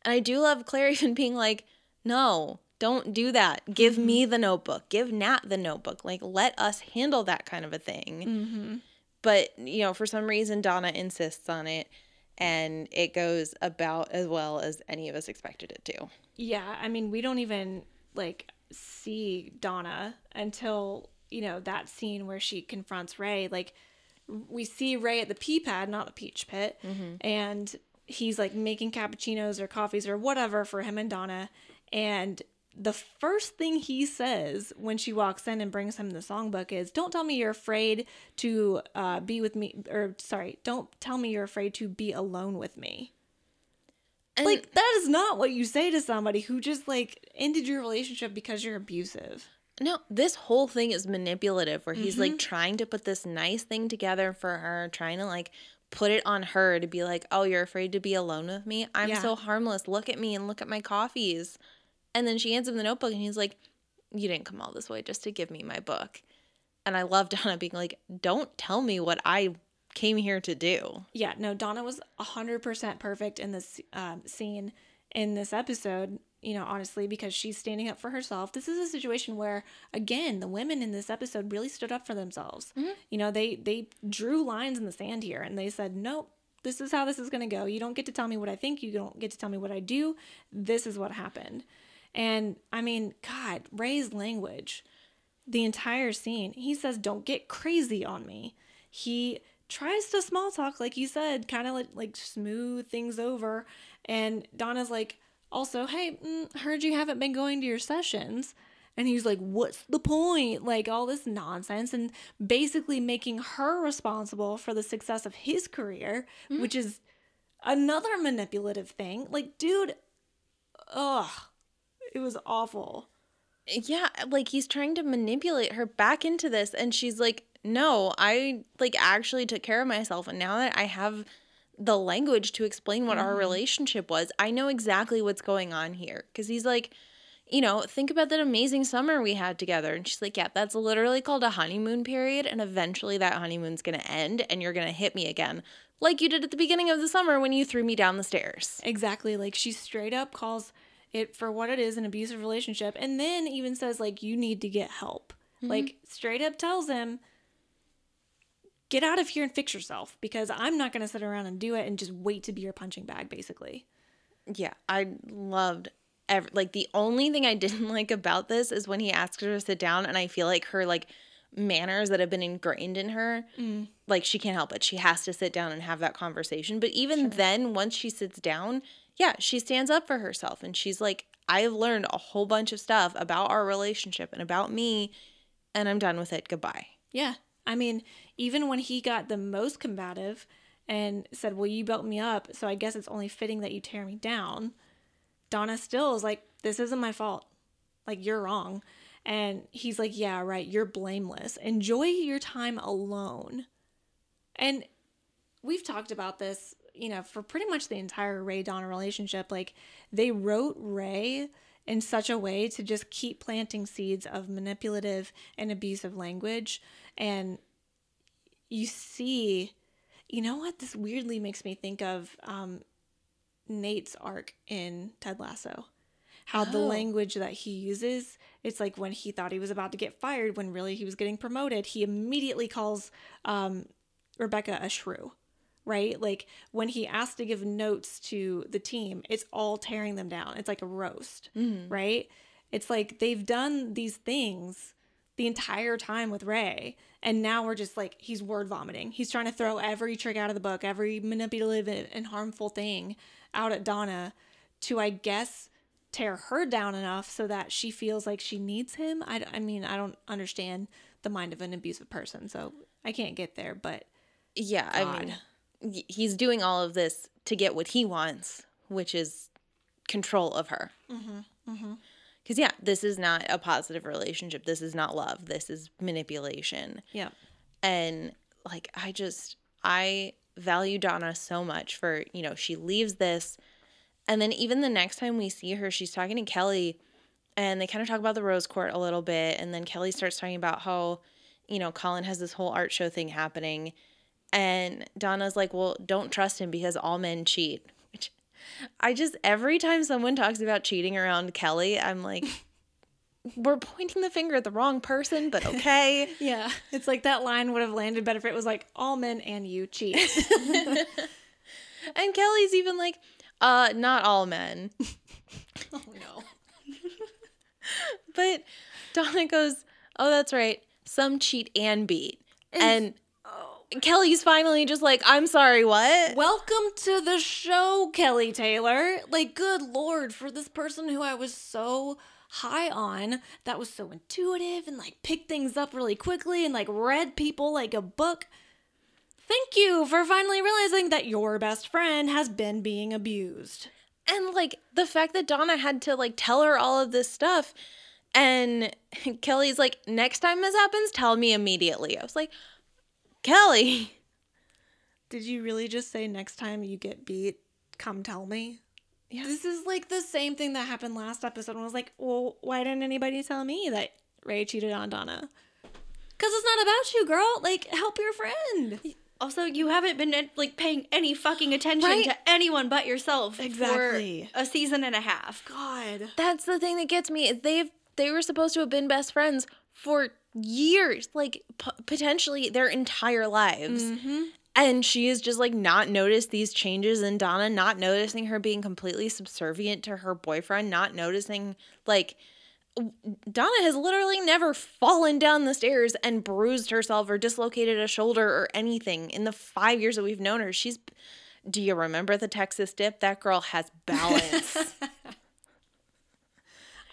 And I do love Claire even being like, no, don't do that. Give me the notebook. Give Nat the notebook. Like, let us handle that kind of a thing. Mm-hmm. But, you know, for some reason, Donna insists on it. And it goes about as well as any of us expected it to. Yeah, I mean, we don't even like see Donna until, you know, that scene where she confronts Ray. Like we see Ray at the pea pad, not the peach pit, and he's like making cappuccinos or coffees or whatever for him and Donna. And the first thing he says when she walks in and brings him the songbook is, "Don't tell me you're afraid to uh, be with me," or sorry, "Don't tell me you're afraid to be alone with me." And like that is not what you say to somebody who just like ended your relationship because you're abusive. no, this whole thing is manipulative where he's like trying to put this nice thing together for her, trying to like put it on her to be like, "Oh, you're afraid to be alone with me? I'm Yeah. so harmless. Look at me and look at my coffees." And then she hands him the notebook and he's like, "You didn't come all this way just to give me my book." And I love Donna being like, "Don't tell me what I came here to do." Yeah, no, Donna was 100% perfect in this um, scene in this episode, you know, honestly, because she's standing up for herself. This is a situation where, again, the women in this episode really stood up for themselves. You know, they, they drew lines in the sand here and they said, nope, this is how this is going to go. You don't get to tell me what I think. You don't get to tell me what I do. This is what happened. And I mean, God, Ray's language, the entire scene, he says, don't get crazy on me. He tries to small talk, like you said, kind of like, like smooth things over. And Donna's like, also, hey, mm, heard you haven't been going to your sessions. And he's like, what's the point? Like all this nonsense, and basically making her responsible for the success of his career, which is another manipulative thing. Like, dude, ugh, it was awful. Yeah, like he's trying to manipulate her back into this and she's like, "No, I like actually took care of myself and now that I have the language to explain what our mm-hmm. relationship was, I know exactly what's going on here." Cuz he's like, you know, think about that amazing summer we had together. And she's like, yeah, that's literally called a honeymoon period. And eventually that honeymoon's going to end and you're going to hit me again, like you did at the beginning of the summer when you threw me down the stairs. Exactly. Like she straight up calls it for what it is an abusive relationship and then even says like you need to get help. Mm-hmm. Like straight up tells him get out of here and fix yourself because I'm not going to sit around and do it and just wait to be your punching bag basically. Yeah, I loved every like the only thing I didn't like about this is when he asked her to sit down and I feel like her like manners that have been ingrained in her mm. like she can't help it. She has to sit down and have that conversation. But even then once she sits down, yeah, she stands up for herself and she's like I've learned a whole bunch of stuff about our relationship and about me and I'm done with it. Goodbye. Yeah. I mean, even when he got the most combative and said, Well, you built me up, so I guess it's only fitting that you tear me down, Donna still is like, This isn't my fault. Like, you're wrong. And he's like, Yeah, right. You're blameless. Enjoy your time alone. And we've talked about this, you know, for pretty much the entire Ray Donna relationship. Like, they wrote Ray in such a way to just keep planting seeds of manipulative and abusive language. And you see, you know what? This weirdly makes me think of um, Nate's arc in Ted Lasso. How the Oh. language that he uses, it's like when he thought he was about to get fired, when really he was getting promoted, he immediately calls um, Rebecca a shrew, right? Like when he asked to give notes to the team, it's all tearing them down. It's like a roast, mm-hmm. right? It's like they've done these things the entire time with Ray, and now we're just like he's word vomiting. He's trying to throw every trick out of the book, every manipulative and harmful thing out at Donna to, I guess, tear her down enough so that she feels like she needs him. I, I mean, I don't understand the mind of an abusive person, so I can't get there, but Yeah, I mean, he's doing all of this to get what he wants, which is control of her. Mm-hmm, mm-hmm. Because, yeah, this is not a positive relationship. This is not love. This is manipulation. yeah. And, like, I just, I value Donna so much for, you know, she leaves this. And then even the next time we see her, she's talking to Kelly and they kind of talk about the Rose Court a little bit. And then Kelly starts talking about how, you know, Colin has this whole art show thing happening. And Donna's like, well, don't trust him because all men cheat. Which I just, every time someone talks about cheating around Kelly, I'm like, we're pointing the finger at the wrong person, but okay. Yeah, it's like that line would have landed better if it was like all men and you cheat. and Kelly's even like, uh, not all men. oh no. But Donna goes, oh, that's right. Some cheat and beat. And Kelly's finally just like, I'm sorry, what? Welcome to the show, Kelly Taylor. Like, good lord, for this person who I was so high on, that was so intuitive and like picked things up really quickly and like read people like a book. Thank you for finally realizing that your best friend has been being abused. And like the fact that Donna had to like tell her all of this stuff. And Kelly's like, next time this happens, tell me immediately. I was like, Kelly, did you really just say next time you get beat, come tell me? Yeah. This is like the same thing that happened last episode. When I was like, well, why didn't anybody tell me that Ray cheated on Donna? Because it's not about you, girl. Like, help your friend. Also, you haven't been eh, like paying any fucking attention Right. to anyone but yourself Exactly. for a season and a half. God. That's the thing that gets me. They've they were supposed to have been best friends for years, like p- potentially their entire lives. Mm-hmm. And she is just like not noticed these changes in Donna, not noticing her being completely subservient to her boyfriend, not noticing like Donna has literally never fallen down the stairs and bruised herself or dislocated a shoulder or anything in the five years that we've known her. She's do you remember the Texas dip? That girl has balance.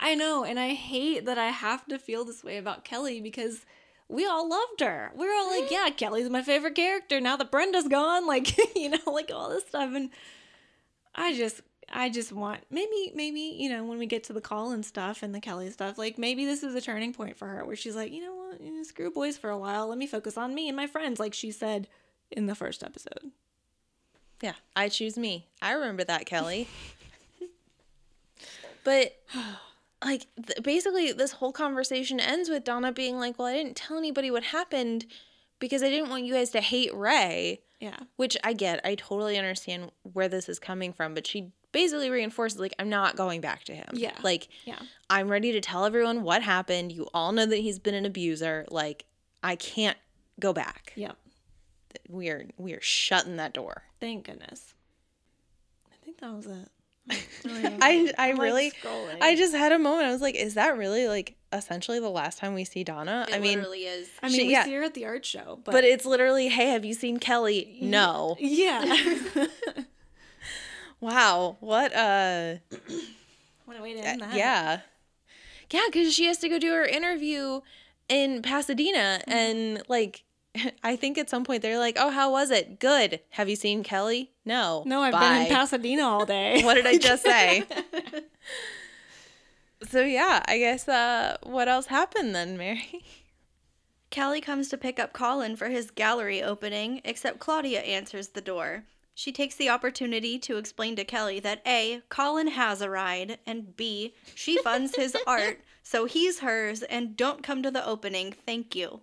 I know, and I hate that I have to feel this way about Kelly because we all loved her. We are all like, yeah, Kelly's my favorite character. Now that Brenda's gone, like, you know, like all this stuff. And I just, I just want maybe, maybe, you know, when we get to the call and stuff and the Kelly stuff, like maybe this is a turning point for her where she's like, you know what, you know, screw boys for a while. Let me focus on me and my friends, like she said in the first episode. Yeah, I choose me. I remember that, Kelly. but like th- basically this whole conversation ends with Donna being like, "Well, I didn't tell anybody what happened because I didn't want you guys to hate Ray." Yeah. Which I get. I totally understand where this is coming from, but she basically reinforces like I'm not going back to him. Yeah. Like Yeah. I'm ready to tell everyone what happened. You all know that he's been an abuser. Like I can't go back. Yep. We are we are shutting that door. Thank goodness. I think that was it. I I I'm, really scrolling. I just had a moment. I was like, is that really like essentially the last time we see Donna? It I mean, literally is. I mean, She- we yeah. see her at the art show, but, but it's literally, hey, have you seen Kelly? No. yeah. Wow. What uh what a way to end that. yeah. Yeah, cuz she has to go do her interview in Pasadena Mm-hmm. and like I think at some point they're like, "Oh, how was it? Good. Have you seen Kelly? No. No, I've been in Pasadena all day. What did I just say? so yeah, I guess uh what else happened then, Mary? Callie comes to pick up Colin for his gallery opening, except Claudia answers the door. She takes the opportunity to explain to Kelly that A, Colin has a ride, and B, she funds his art, so he's hers, and don't come to the opening, thank you.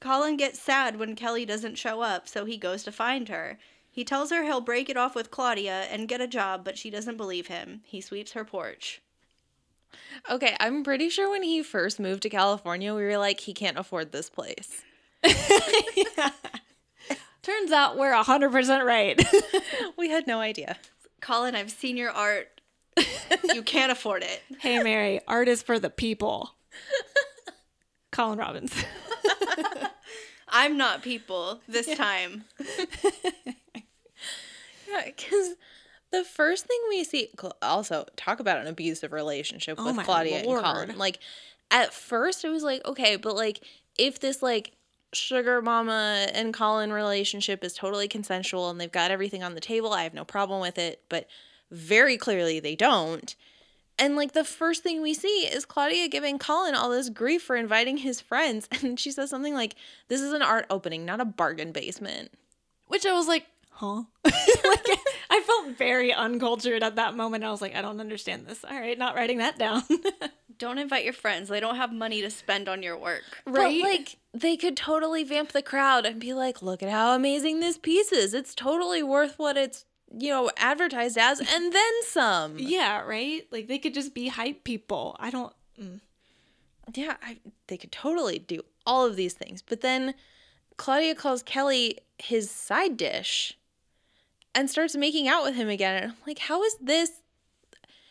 Colin gets sad when Kelly doesn't show up, so he goes to find her. He tells her he'll break it off with Claudia and get a job, but she doesn't believe him. He sweeps her porch. Okay, I'm pretty sure when he first moved to California, we were like, he can't afford this place. Turns out we're 100% right. We had no idea. Colin, I've seen your art. you can't afford it. hey, Mary, art is for the people. Colin Robbins. I'm not people this time. Yeah, because the first thing we see, also talk about an abusive relationship Oh with Claudia Lord. and Colin. Like, at first, it was like, okay, but like, if this like sugar mama and Colin relationship is totally consensual and they've got everything on the table, I have no problem with it. But very clearly, they don't. And like the first thing we see is Claudia giving Colin all this grief for inviting his friends. And she says something like, This is an art opening, not a bargain basement. Which I was like, huh? like, I felt very uncultured at that moment. I was like, I don't understand this. All right, not writing that down. Don't invite your friends. They don't have money to spend on your work. But like they could totally vamp the crowd and be like, look at how amazing this piece is. It's totally worth what it's, you know, advertised as and then some. yeah, right? Like they could just be hype people. I don't. mm. Yeah, I, they could totally do all of these things. But then Claudia calls Kelly his side dish and starts making out with him again. And I'm like, how is this?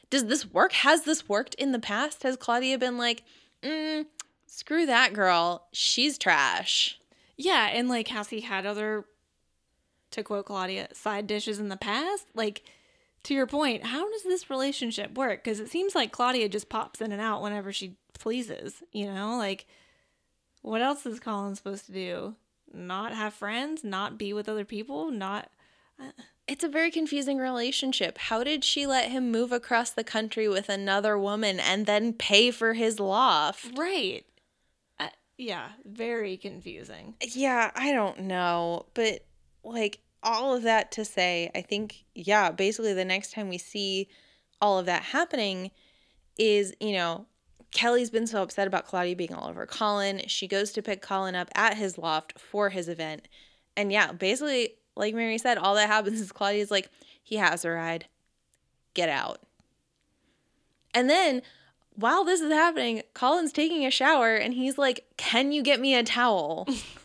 Does this work? Has this worked in the past? Has Claudia been like, mm, screw that girl. She's trash. Yeah, and like, has he had other, to quote Claudia, side dishes in the past? Like, to your point, how does this relationship work? Because it seems like Claudia just pops in and out whenever she pleases, you know? Like, what else is Colin supposed to do? Not have friends? Not be with other people? Not. It's a very confusing relationship. How did she let him move across the country with another woman and then pay for his loft? Right. Uh, yeah, very confusing. Yeah, I don't know, but like all of that to say, I think, yeah, basically the next time we see all of that happening is, you know, Kelly's been so upset about Claudia being all over Colin. She goes to pick Colin up at his loft for his event. And yeah, basically, like Mary said, all that happens is Claudia's like, he has a ride. Get out. And then while this is happening, Colin's taking a shower and he's like, Can you get me a towel?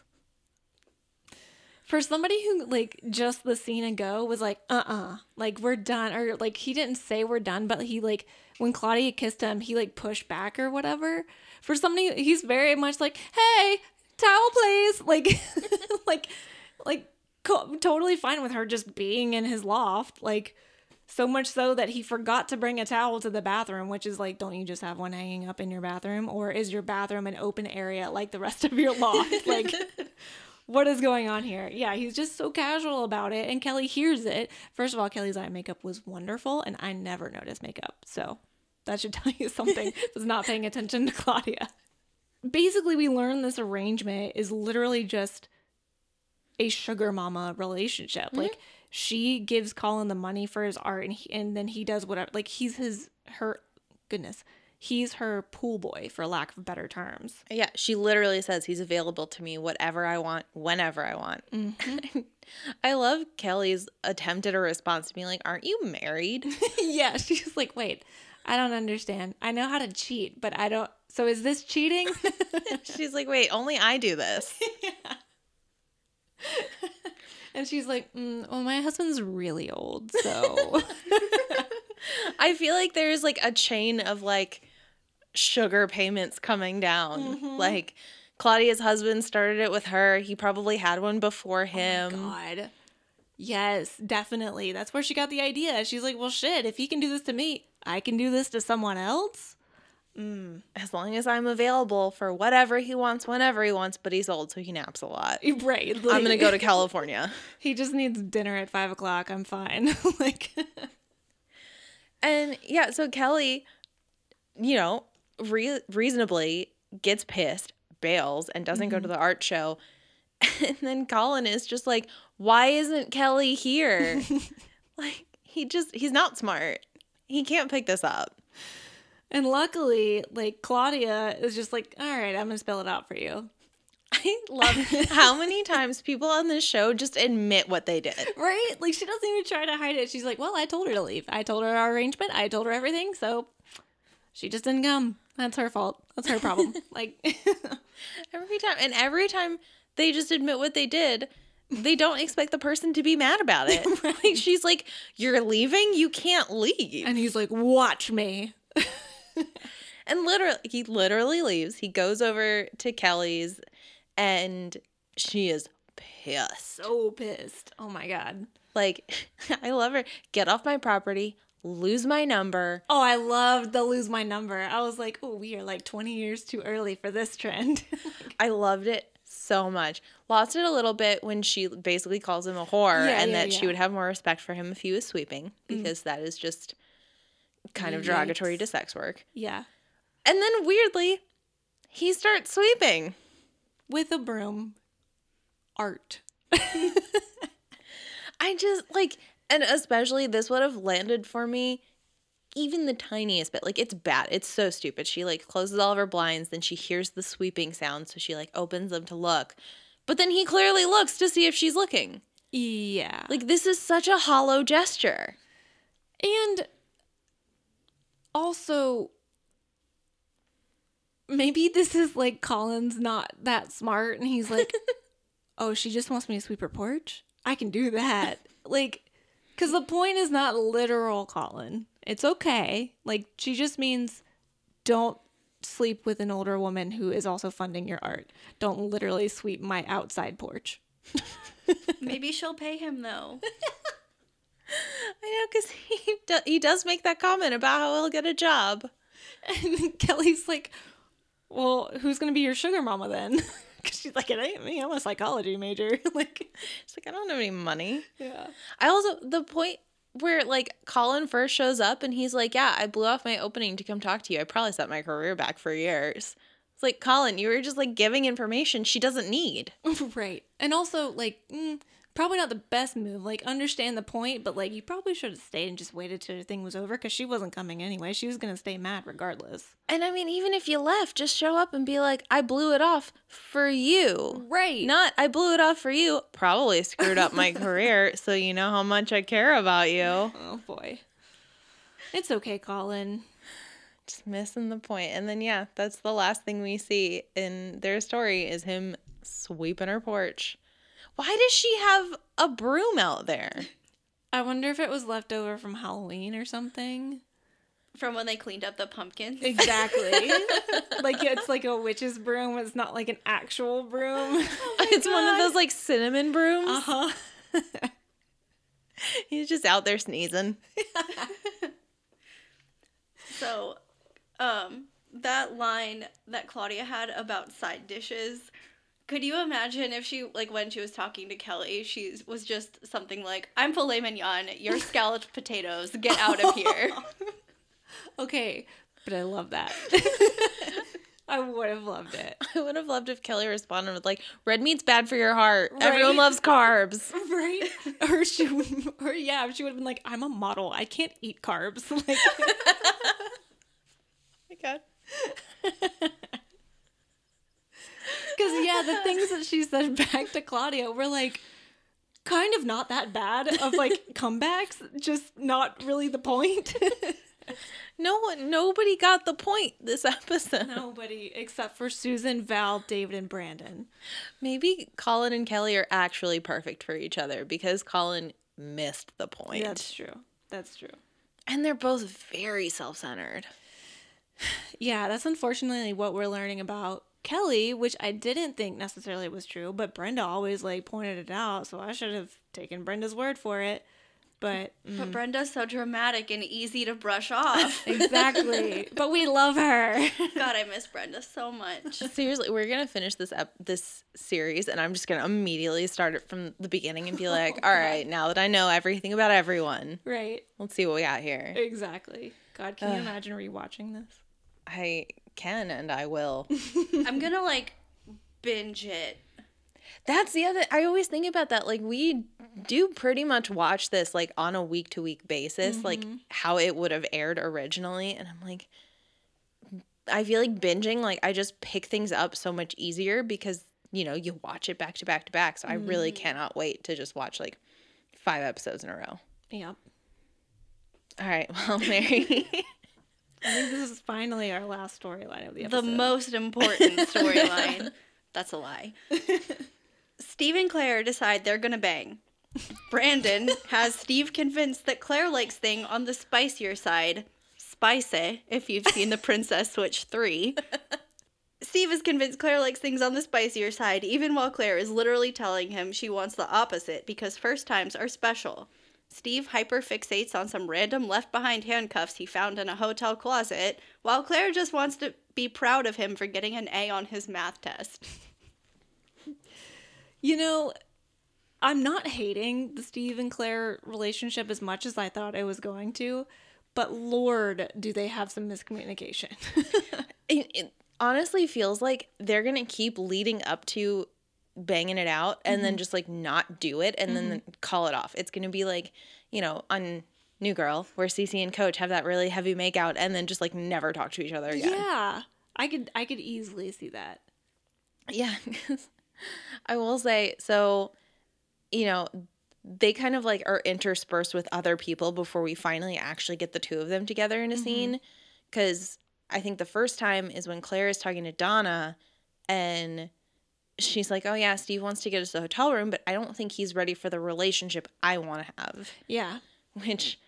For somebody who like just the scene ago was like, uh uh like we're done. Or like he didn't say we're done, but he like when Claudia kissed him, he like pushed back or whatever. For somebody he's very much like, Hey, towel please. Like like like co- totally fine with her just being in his loft. Like so much so that he forgot to bring a towel to the bathroom, which is like, don't you just have one hanging up in your bathroom? Or is your bathroom an open area like the rest of your loft? like, what is going on here? Yeah, he's just so casual about it. And Kelly hears it. First of all, Kelly's eye makeup was wonderful, and I never noticed makeup. So that should tell you something. was not paying attention to Claudia. Basically, we learn this arrangement is literally just a sugar mama relationship. Mm-hmm. Like she gives Colin the money for his art and he, and then he does whatever like he's his her goodness. He's her pool boy for lack of better terms. Yeah, she literally says he's available to me whatever I want, whenever I want. Mm-hmm. I love Kelly's attempt at a response to being like, "Aren't you married?" yeah, she's like, "Wait, I don't understand. I know how to cheat, but I don't. So is this cheating?" she's like, "Wait, only I do this." yeah. And she's like, mm, well, my husband's really old, so. I feel like there's like a chain of like sugar payments coming down. Mm-hmm. Like Claudia's husband started it with her. He probably had one before oh him. Oh God. Yes, definitely. That's where she got the idea. She's like, well, shit, if he can do this to me, I can do this to someone else. Mm, as long as I'm available for whatever he wants, whenever he wants, but he's old, so he naps a lot. Right. Like, I'm gonna go to California. he just needs dinner at five o'clock. I'm fine. like, and yeah, so Kelly, you know, re- reasonably gets pissed, bails, and doesn't mm-hmm. go to the art show. And then Colin is just like, "Why isn't Kelly here?" like he just he's not smart. He can't pick this up. And luckily, like Claudia is just like, all right, I'm gonna spell it out for you. I love how many times people on this show just admit what they did. Right? Like she doesn't even try to hide it. She's like, well, I told her to leave. I told her our arrangement. I told her everything. So she just didn't come. That's her fault. That's her problem. like every time, and every time they just admit what they did, they don't expect the person to be mad about it. right. Like she's like, "You're leaving. You can't leave." And he's like, "Watch me." and literally, he literally leaves. He goes over to Kelly's, and she is pissed. So pissed. Oh my god. Like, I love her. Get off my property. Lose my number. Oh, I loved the lose my number. I was like, oh, we are like 20 years too early for this trend. I loved it so much. Lost it a little bit when she basically calls him a whore yeah, and yeah, that yeah. she would have more respect for him if he was sweeping mm. because mm. that is just kind of Yikes. derogatory to sex work. Yeah. And then weirdly, he starts sweeping with a broom. Art. I just like, and especially this would have landed for me even the tiniest bit. Like, it's bad. It's so stupid. She like closes all of her blinds, then she hears the sweeping sound, so she like opens them to look. But then he clearly looks to see if she's looking. Yeah. Like, this is such a hollow gesture. And also maybe this is like Colin's not that smart and he's like, "Oh, she just wants me to sweep her porch? I can do that." like cuz the point is not literal Colin. It's okay. Like she just means don't sleep with an older woman who is also funding your art. Don't literally sweep my outside porch. Maybe she'll pay him though. I know because he do, he does make that comment about how he'll get a job, and Kelly's like, "Well, who's gonna be your sugar mama then?" Because she's like, "It ain't me. I'm a psychology major." like, she's like, "I don't have any money." Yeah. I also the point where like Colin first shows up and he's like, "Yeah, I blew off my opening to come talk to you. I probably set my career back for years." It's like Colin, you were just like giving information she doesn't need. right, and also like. Mm, probably not the best move. Like, understand the point, but like, you probably should have stayed and just waited till the thing was over because she wasn't coming anyway. She was gonna stay mad regardless. And I mean, even if you left, just show up and be like, I blew it off for you. Right. Not, I blew it off for you. Probably screwed up my career, so you know how much I care about you. Oh boy. It's okay, Colin. Just missing the point. And then, yeah, that's the last thing we see in their story is him sweeping her porch. Why does she have a broom out there? I wonder if it was left over from Halloween or something. From when they cleaned up the pumpkins. Exactly. like it's like a witch's broom. It's not like an actual broom. it's one of those like cinnamon brooms. Uh huh. He's just out there sneezing. So, um, that line that Claudia had about side dishes, could you imagine if she, like, when she was talking to Kelly, she was just something like, I'm filet mignon, you're scalloped potatoes, get out of here. Okay, but I love that. I would have loved it. I would have loved if Kelly responded with like, "Red meat's bad for your heart. Everyone loves carbs." Right? Or she would, or yeah, she would have been like, I'm a model. I can't eat carbs. Like, oh my god. Because yeah, the things that she said back to Claudia were like kind of not that bad of like comebacks, just not really the point. No one, nobody got the point this episode. Nobody except for Susan, Val, David, and Brandon. Maybe Colin and Kelly are actually perfect for each other because Colin missed the point. That's true. That's true. and they're both very self-centered. Yeah, that's unfortunately what we're learning about Kelly, which I didn't think necessarily was true, but Brenda always like pointed it out, so I should have taken Brenda's word for it. But mm, But Brenda's so dramatic and easy to brush off. exactly. but we love her. God, I miss Brenda so much. Seriously, we're gonna finish this ep- this series, and I'm just gonna immediately start it from the beginning and be like, "All right, now that I know everything about everyone, right. let's see what we got here." Exactly. God, can you imagine rewatching this? I can and I will. I'm gonna like binge it. That's the other. I always think about that. Like we do pretty much watch this like on a week to week basis, like mm-hmm. how it would have aired originally, and I'm like, I feel like binging. Like I just pick things up so much easier because you know you watch it back to back to back. So I really mm-hmm. cannot wait to just watch like five episodes in a row. Yep. All right, well, Mary. I think this is finally our last storyline of the episode. The most important storyline. That's a lie. Steve and Claire decide they're gonna bang. Brandon has Steve convinced that Claire likes thing on the spicier side. Spicy, if you've seen The Princess Switch 3. Steve is convinced Claire likes things on the spicier side, even while Claire is literally telling him she wants the opposite because first times are special. Steve hyperfixates on some random left behind handcuffs he found in a hotel closet, while Claire just wants to be proud of him for getting an A on his math test. You know, I'm not hating the Steve and Claire relationship as much as I thought I was going to, but Lord, do they have some miscommunication. it, it honestly feels like they're gonna keep leading up to banging it out and then mm-hmm. just like not do it and then mm-hmm. call it off. It's gonna be like, you know, on New Girl, where Cece and Coach have that really heavy makeout and then just like never talk to each other again. yeah. I could I could easily see that. Yeah. I will say, so, you know, they kind of like are interspersed with other people before we finally actually get the two of them together in a mm-hmm. scene. Cause I think the first time is when Claire is talking to Donna and she's like, Oh, yeah, Steve wants to get us a hotel room, but I don't think he's ready for the relationship I want to have. Yeah. Which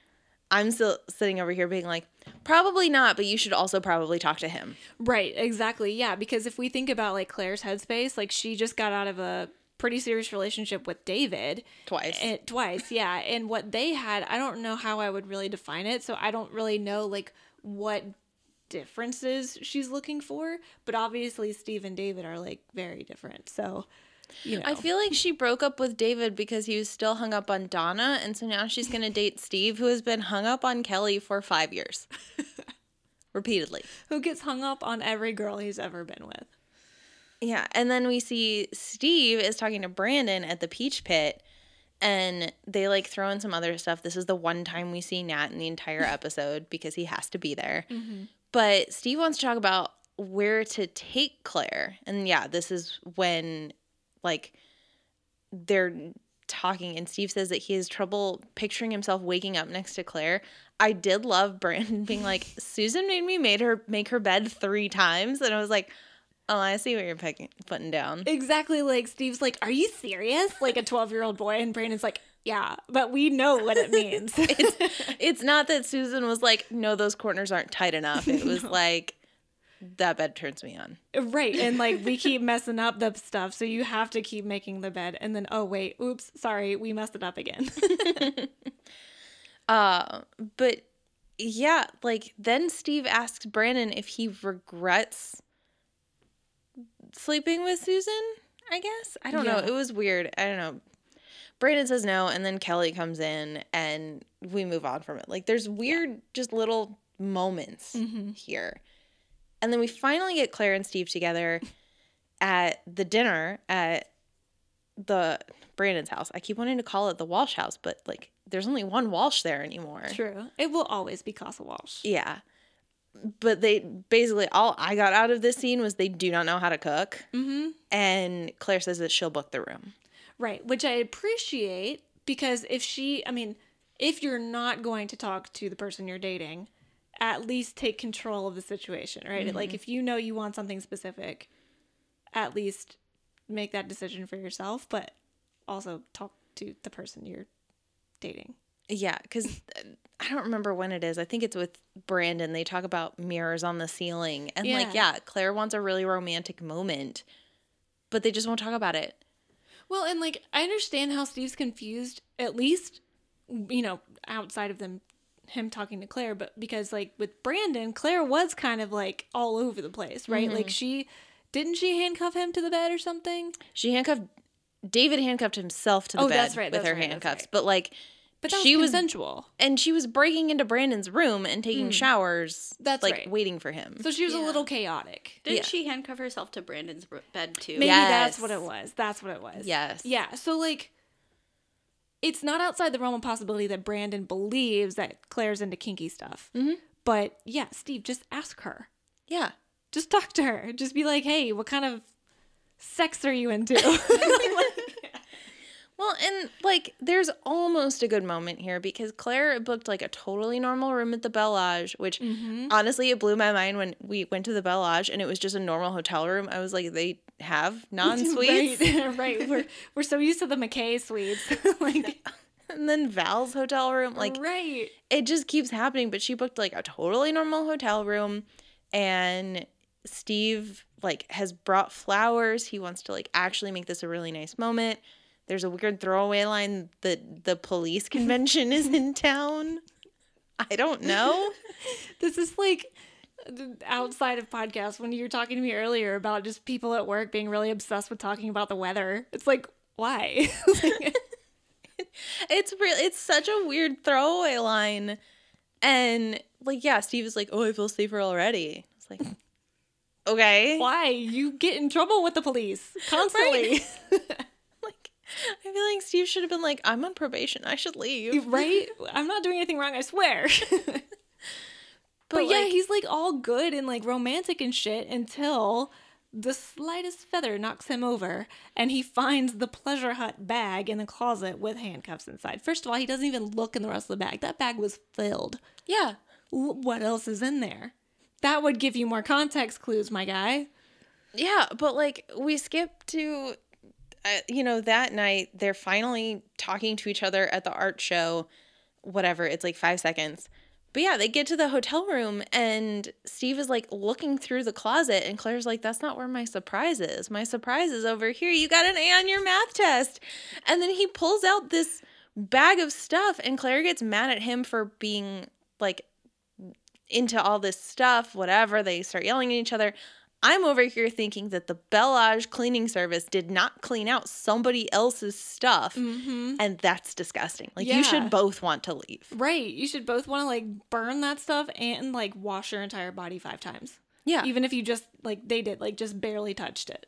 I'm still sitting over here being like, Probably not, but you should also probably talk to him. Right, exactly. Yeah, because if we think about like Claire's headspace, like she just got out of a pretty serious relationship with David Twice. and, twice, yeah. And what they had, I don't know how I would really define it. So I don't really know like what differences she's looking for. But obviously, Steve and David are like very different. So, you know, I feel like she broke up with David because he was still hung up on Donna, and so now she's gonna date Steve, who has been hung up on Kelly for five years, repeatedly. who gets hung up on every girl he's ever been with. Yeah, and then we see Steve is talking to Brandon at the Peach Pit, and they like throw in some other stuff. This is the one time we see Nat in the entire episode because he has to be there. Mm-hmm. But Steve wants to talk about where to take Claire. And yeah, this is when like they're talking and Steve says that he has trouble picturing himself waking up next to Claire. I did love Brandon being like, Susan made me made her make her bed three times. And I was like, Oh, I see what you're picking, putting down. Exactly like Steve's like, Are you serious? Like a 12 year old boy. And Brandon's like, Yeah, but we know what it means. it's it's not that Susan was like, no, those corners aren't tight enough. It was like that bed turns me on. right. And like we keep messing up the stuff. So you have to keep making the bed. And then, oh, wait, oops, sorry, we messed it up again. Uh, but yeah, like then Steve asks Brandon if he regrets sleeping with Susan. I guess I don't know. It was weird. I don't know. Brandon says no, and then Kelly comes in, and we move on from it. Like there's weird, just little moments here, and then we finally get Claire and Steve together at the dinner at the Brandon's house. I keep wanting to call it the Walsh house, but like there's only one Walsh there anymore. True. It will always be Casa Walsh. Yeah. But they basically all I got out of this scene was they do not know how to cook. Mm-hmm. And Claire says that she'll book the room. Right, which I appreciate because if she, I mean, if you're not going to talk to the person you're dating, at least take control of the situation, right? Like mm-hmm. if you know you want something specific, at least make that decision for yourself, but also talk to the person you're dating. Yeah, because uh, I don't remember when it is. I think it's with Brandon. They talk about mirrors on the ceiling. And like, Yeah. yeah, Claire wants a really romantic moment, but they just won't talk about it. Well, and like I understand how Steve's confused, at least you know, outside of them him talking to Claire, but because like with Brandon, Claire was kind of like all over the place, right? Like mm-hmm. she didn't she handcuff him to the bed or something? She handcuffed David handcuffed himself to the Oh, bed that's right, with her right, handcuffs. right. But like But that she was was and she was breaking into Brandon's room and taking showers. That's like right. waiting for him. So she was a little chaotic. Didn't Yeah. she handcuff herself to Brandon's bed too? Maybe that's what it was. That's what it was. Yes. Yeah. So like it's not outside the realm of possibility that Brandon believes that Claire's into kinky stuff. Mm-hmm. But yeah, Steve, just ask her. yeah. Just talk to her. Just be like, hey, what kind of sex are you into? Well, and like there's almost a good moment here because Claire booked like a totally normal room at the Bellage, which Mm-hmm. honestly it blew my mind when we went to the Bellage and it was just a normal hotel room. I was like, they have non-suites. right, right. We're we're so used to the McKay suites. like and then Val's hotel room. Like right. it just keeps happening. But she booked like a totally normal hotel room, and Steve like has brought flowers. He wants to like actually make this a really nice moment. There's a weird throwaway line that the police convention is in town. I don't know. This is like outside of podcast when you were talking to me earlier about just people at work being really obsessed with talking about the weather. It's like, why? Like, It's real. It's such a weird throwaway line, and like yeah, Steve is like, "Oh, I feel safer already." It's like, okay, why? You get in trouble with the police constantly. like I feel like Steve should have been like, "I'm on probation. I should leave." right? I'm not doing anything wrong, I swear. but, But, yeah, like- he's like all good and like romantic and shit until the slightest feather knocks him over and he finds the pleasure hut bag in the closet with handcuffs inside. First of all, he doesn't even look in the rest of the bag. That bag was filled. Yeah. What else is in there? That would give you more context clues, my guy. Yeah, but like we skip to, you know, that night they're finally talking to each other at the art show. Whatever, it's like five seconds. But yeah, they get to the hotel room and Steve is like looking through the closet, and Claire's like, "That's not where my surprise is. My surprise is over here. You got an A on your math test." And then he pulls out this bag of stuff, and Claire gets mad at him for being like into all this stuff, whatever. They start yelling at each other. I'm over here thinking that the Bellage cleaning service did not clean out somebody else's stuff. Mm-hmm. And that's disgusting. Like, you should both want to leave. Right. You should both want to like burn that stuff and like wash your entire body five times. Yeah. Even if you just like they did, like just barely touched it.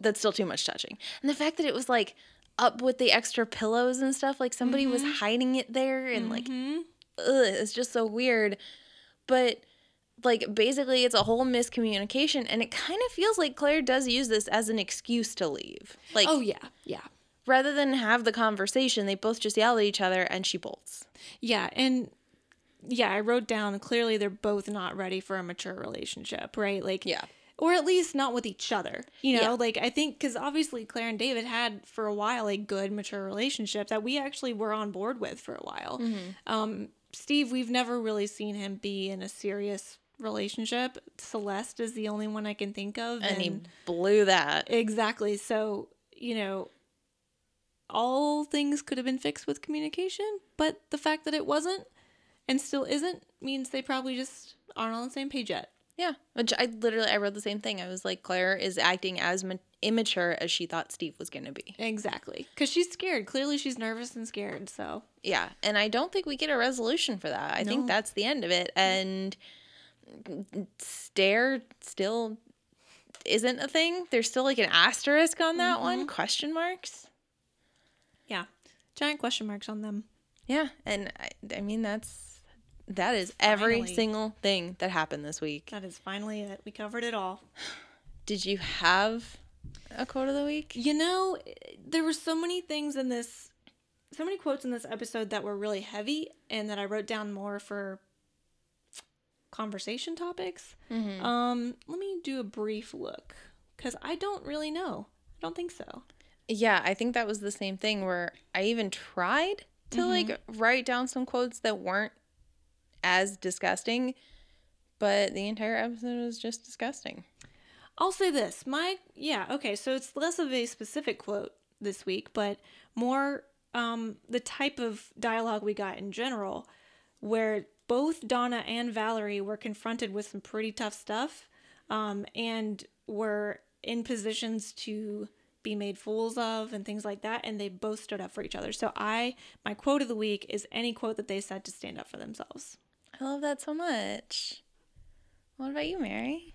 that's still too much touching. And the fact that it was like up with the extra pillows and stuff. Like somebody was hiding it there and like Mhm. ugh, it's just so weird. But like basically it's a whole miscommunication and it kind of feels like Claire does use this as an excuse to leave. Like oh yeah, yeah, rather than have the conversation, they both just yell at each other and she bolts. yeah, and yeah, I wrote down clearly they're both not ready for a mature relationship, right? Like Yeah. or at least not with each other. You know, Yeah. like I think because obviously Claire and David had for a while a good mature relationship that we actually were on board with for a while. Mm-hmm. Um, Steve, we've never really seen him be in a serious relationship. Celeste is the only one I can think of, And he blew that. exactly. So you know. All things could have been fixed with communication, but the fact that it wasn't and still isn't means they probably just aren't on the same page yet. Yeah, which I literally I wrote the same thing. I was like, Claire is acting as ma- immature as she thought Steve was going to be. Exactly. Because she's scared. Clearly, she's nervous and scared. So, Yeah, and I don't think we get a resolution for that. I think that's the end of it. And stare still isn't a thing. There's still like an asterisk on that one, mm-hmm. question marks. yeah. Giant question marks on them. Yeah, and I, I mean that's that is every single thing that happened this week. That is finally it. We covered it all. Did you have a quote of the week? You know, there were so many things in this, so many quotes in this episode that were really heavy and that I wrote down more for conversation topics. Um, let me do a brief look because I don't really know. I don't think so. Yeah, I think that was the same thing where I even tried to like write down some quotes that weren't as disgusting, but the entire episode was just disgusting. I'll say this. My yeah, okay, so it's less of a specific quote this week, but more um the type of dialogue we got in general where both Donna and Valerie were confronted with some pretty tough stuff um and were in positions to be made fools of and things like that and they both stood up for each other. So I my quote of the week is any quote that they said to stand up for themselves. I love that so much. What about you, Mary?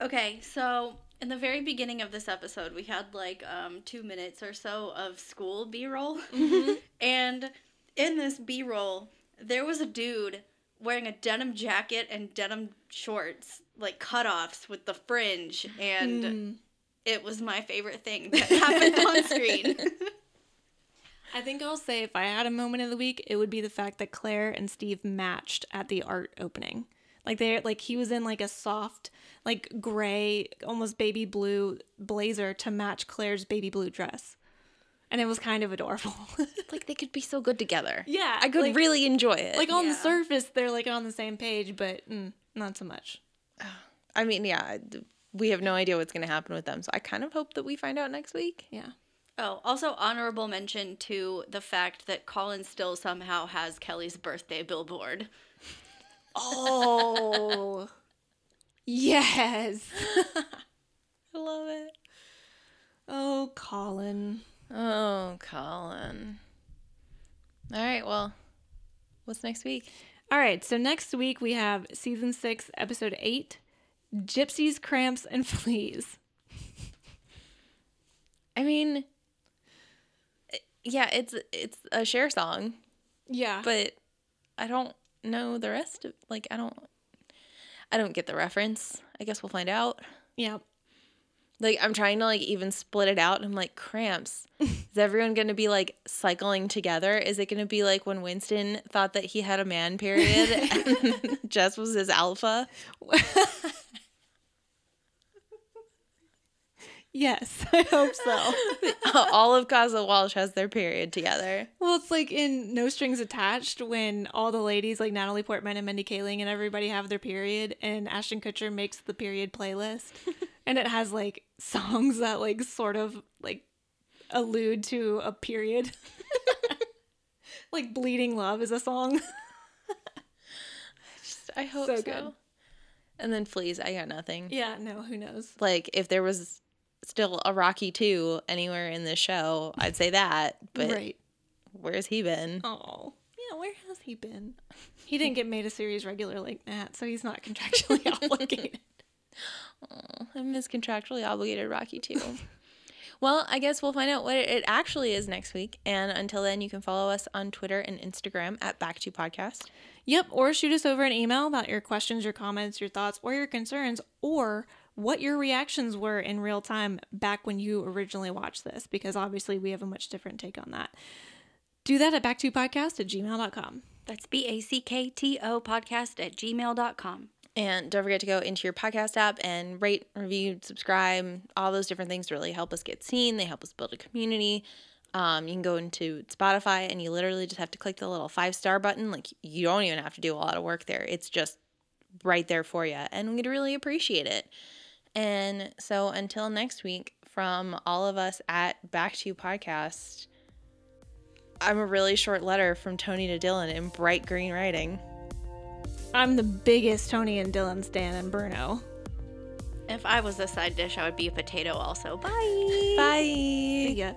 Okay, so in the very beginning of this episode, we had like um, two minutes or so of school B roll. and in this B roll, there was a dude wearing a denim jacket and denim shorts, like cutoffs with the fringe. And hmm. it was my favorite thing that happened on screen. I think I'll say if I had a moment of the week, it would be the fact that Claire and Steve matched at the art opening. Like they like he was in like a soft, like gray, almost baby blue blazer to match Claire's baby blue dress. And it was kind of adorable. Like they could be so good together. yeah. I could like, really enjoy it. like on the surface they're like on the same page, but mm, not so much. I mean, yeah, we have no idea what's going to happen with them. So I kind of hope that we find out next week. Yeah. oh, also honorable mention to the fact that Colin still somehow has Kelly's birthday billboard. Oh. yes. I love it. Oh, Colin. Oh, Colin. All right, well, what's next week? All right, so next week we have season six, episode eight Gypsies, Cramps, and Fleas. I mean, eh, yeah, it's it's a Cher song, Yeah. but I don't know the rest of like I don't I don't get the reference. I guess we'll find out. yeah. Like I'm trying to like even split it out. And I'm like cramps. Is everyone going to be like cycling together? Is it going to be like when Winston thought that he had a man period and Jess was his alpha? Yes, I hope so. All of Casa Walsh has their period together. well, it's like in No Strings Attached when all the ladies, like Natalie Portman and Mindy Kaling, and everybody have their period, and Ashton Kutcher makes the period playlist. And it has like songs that like sort of like allude to a period. like Bleeding Love is a song. I hope So so. good. And then Fleas, I got nothing. yeah, no, who knows? Like if there was still a Rocky 2 anywhere in this show, I'd say that. But right. where's he been? Oh, yeah. Where has he been? He didn't get made a series regular like that, so he's not contractually obligated. I miss contractually obligated Rocky too. Well, I guess we'll find out what it actually is next week. And until then, you can follow us on Twitter and Instagram at Back to Podcast. Yep, or shoot us over an email about your questions, your comments, your thoughts, or your concerns, or what your reactions were in real time back when you originally watched this, because obviously we have a much different take on that. Do that at backtopodcast at gmail.com. That's B A C K T O podcast at gmail.com. And don't forget to go into your podcast app and rate, review, subscribe. All those different things really help us get seen. They help us build a community. Um, you can go into Spotify and you literally just have to click the little five star button. Like you don't even have to do a lot of work there. It's just right there for you. And we'd really appreciate it. And so until next week, from all of us at Back to Podcast, I'm a really short letter from Tony to Dylan in bright green writing. I'm the biggest Tony and Dylan stan and Bruno. If I was a side dish, I would be a potato also. Bye. Bye. See ya.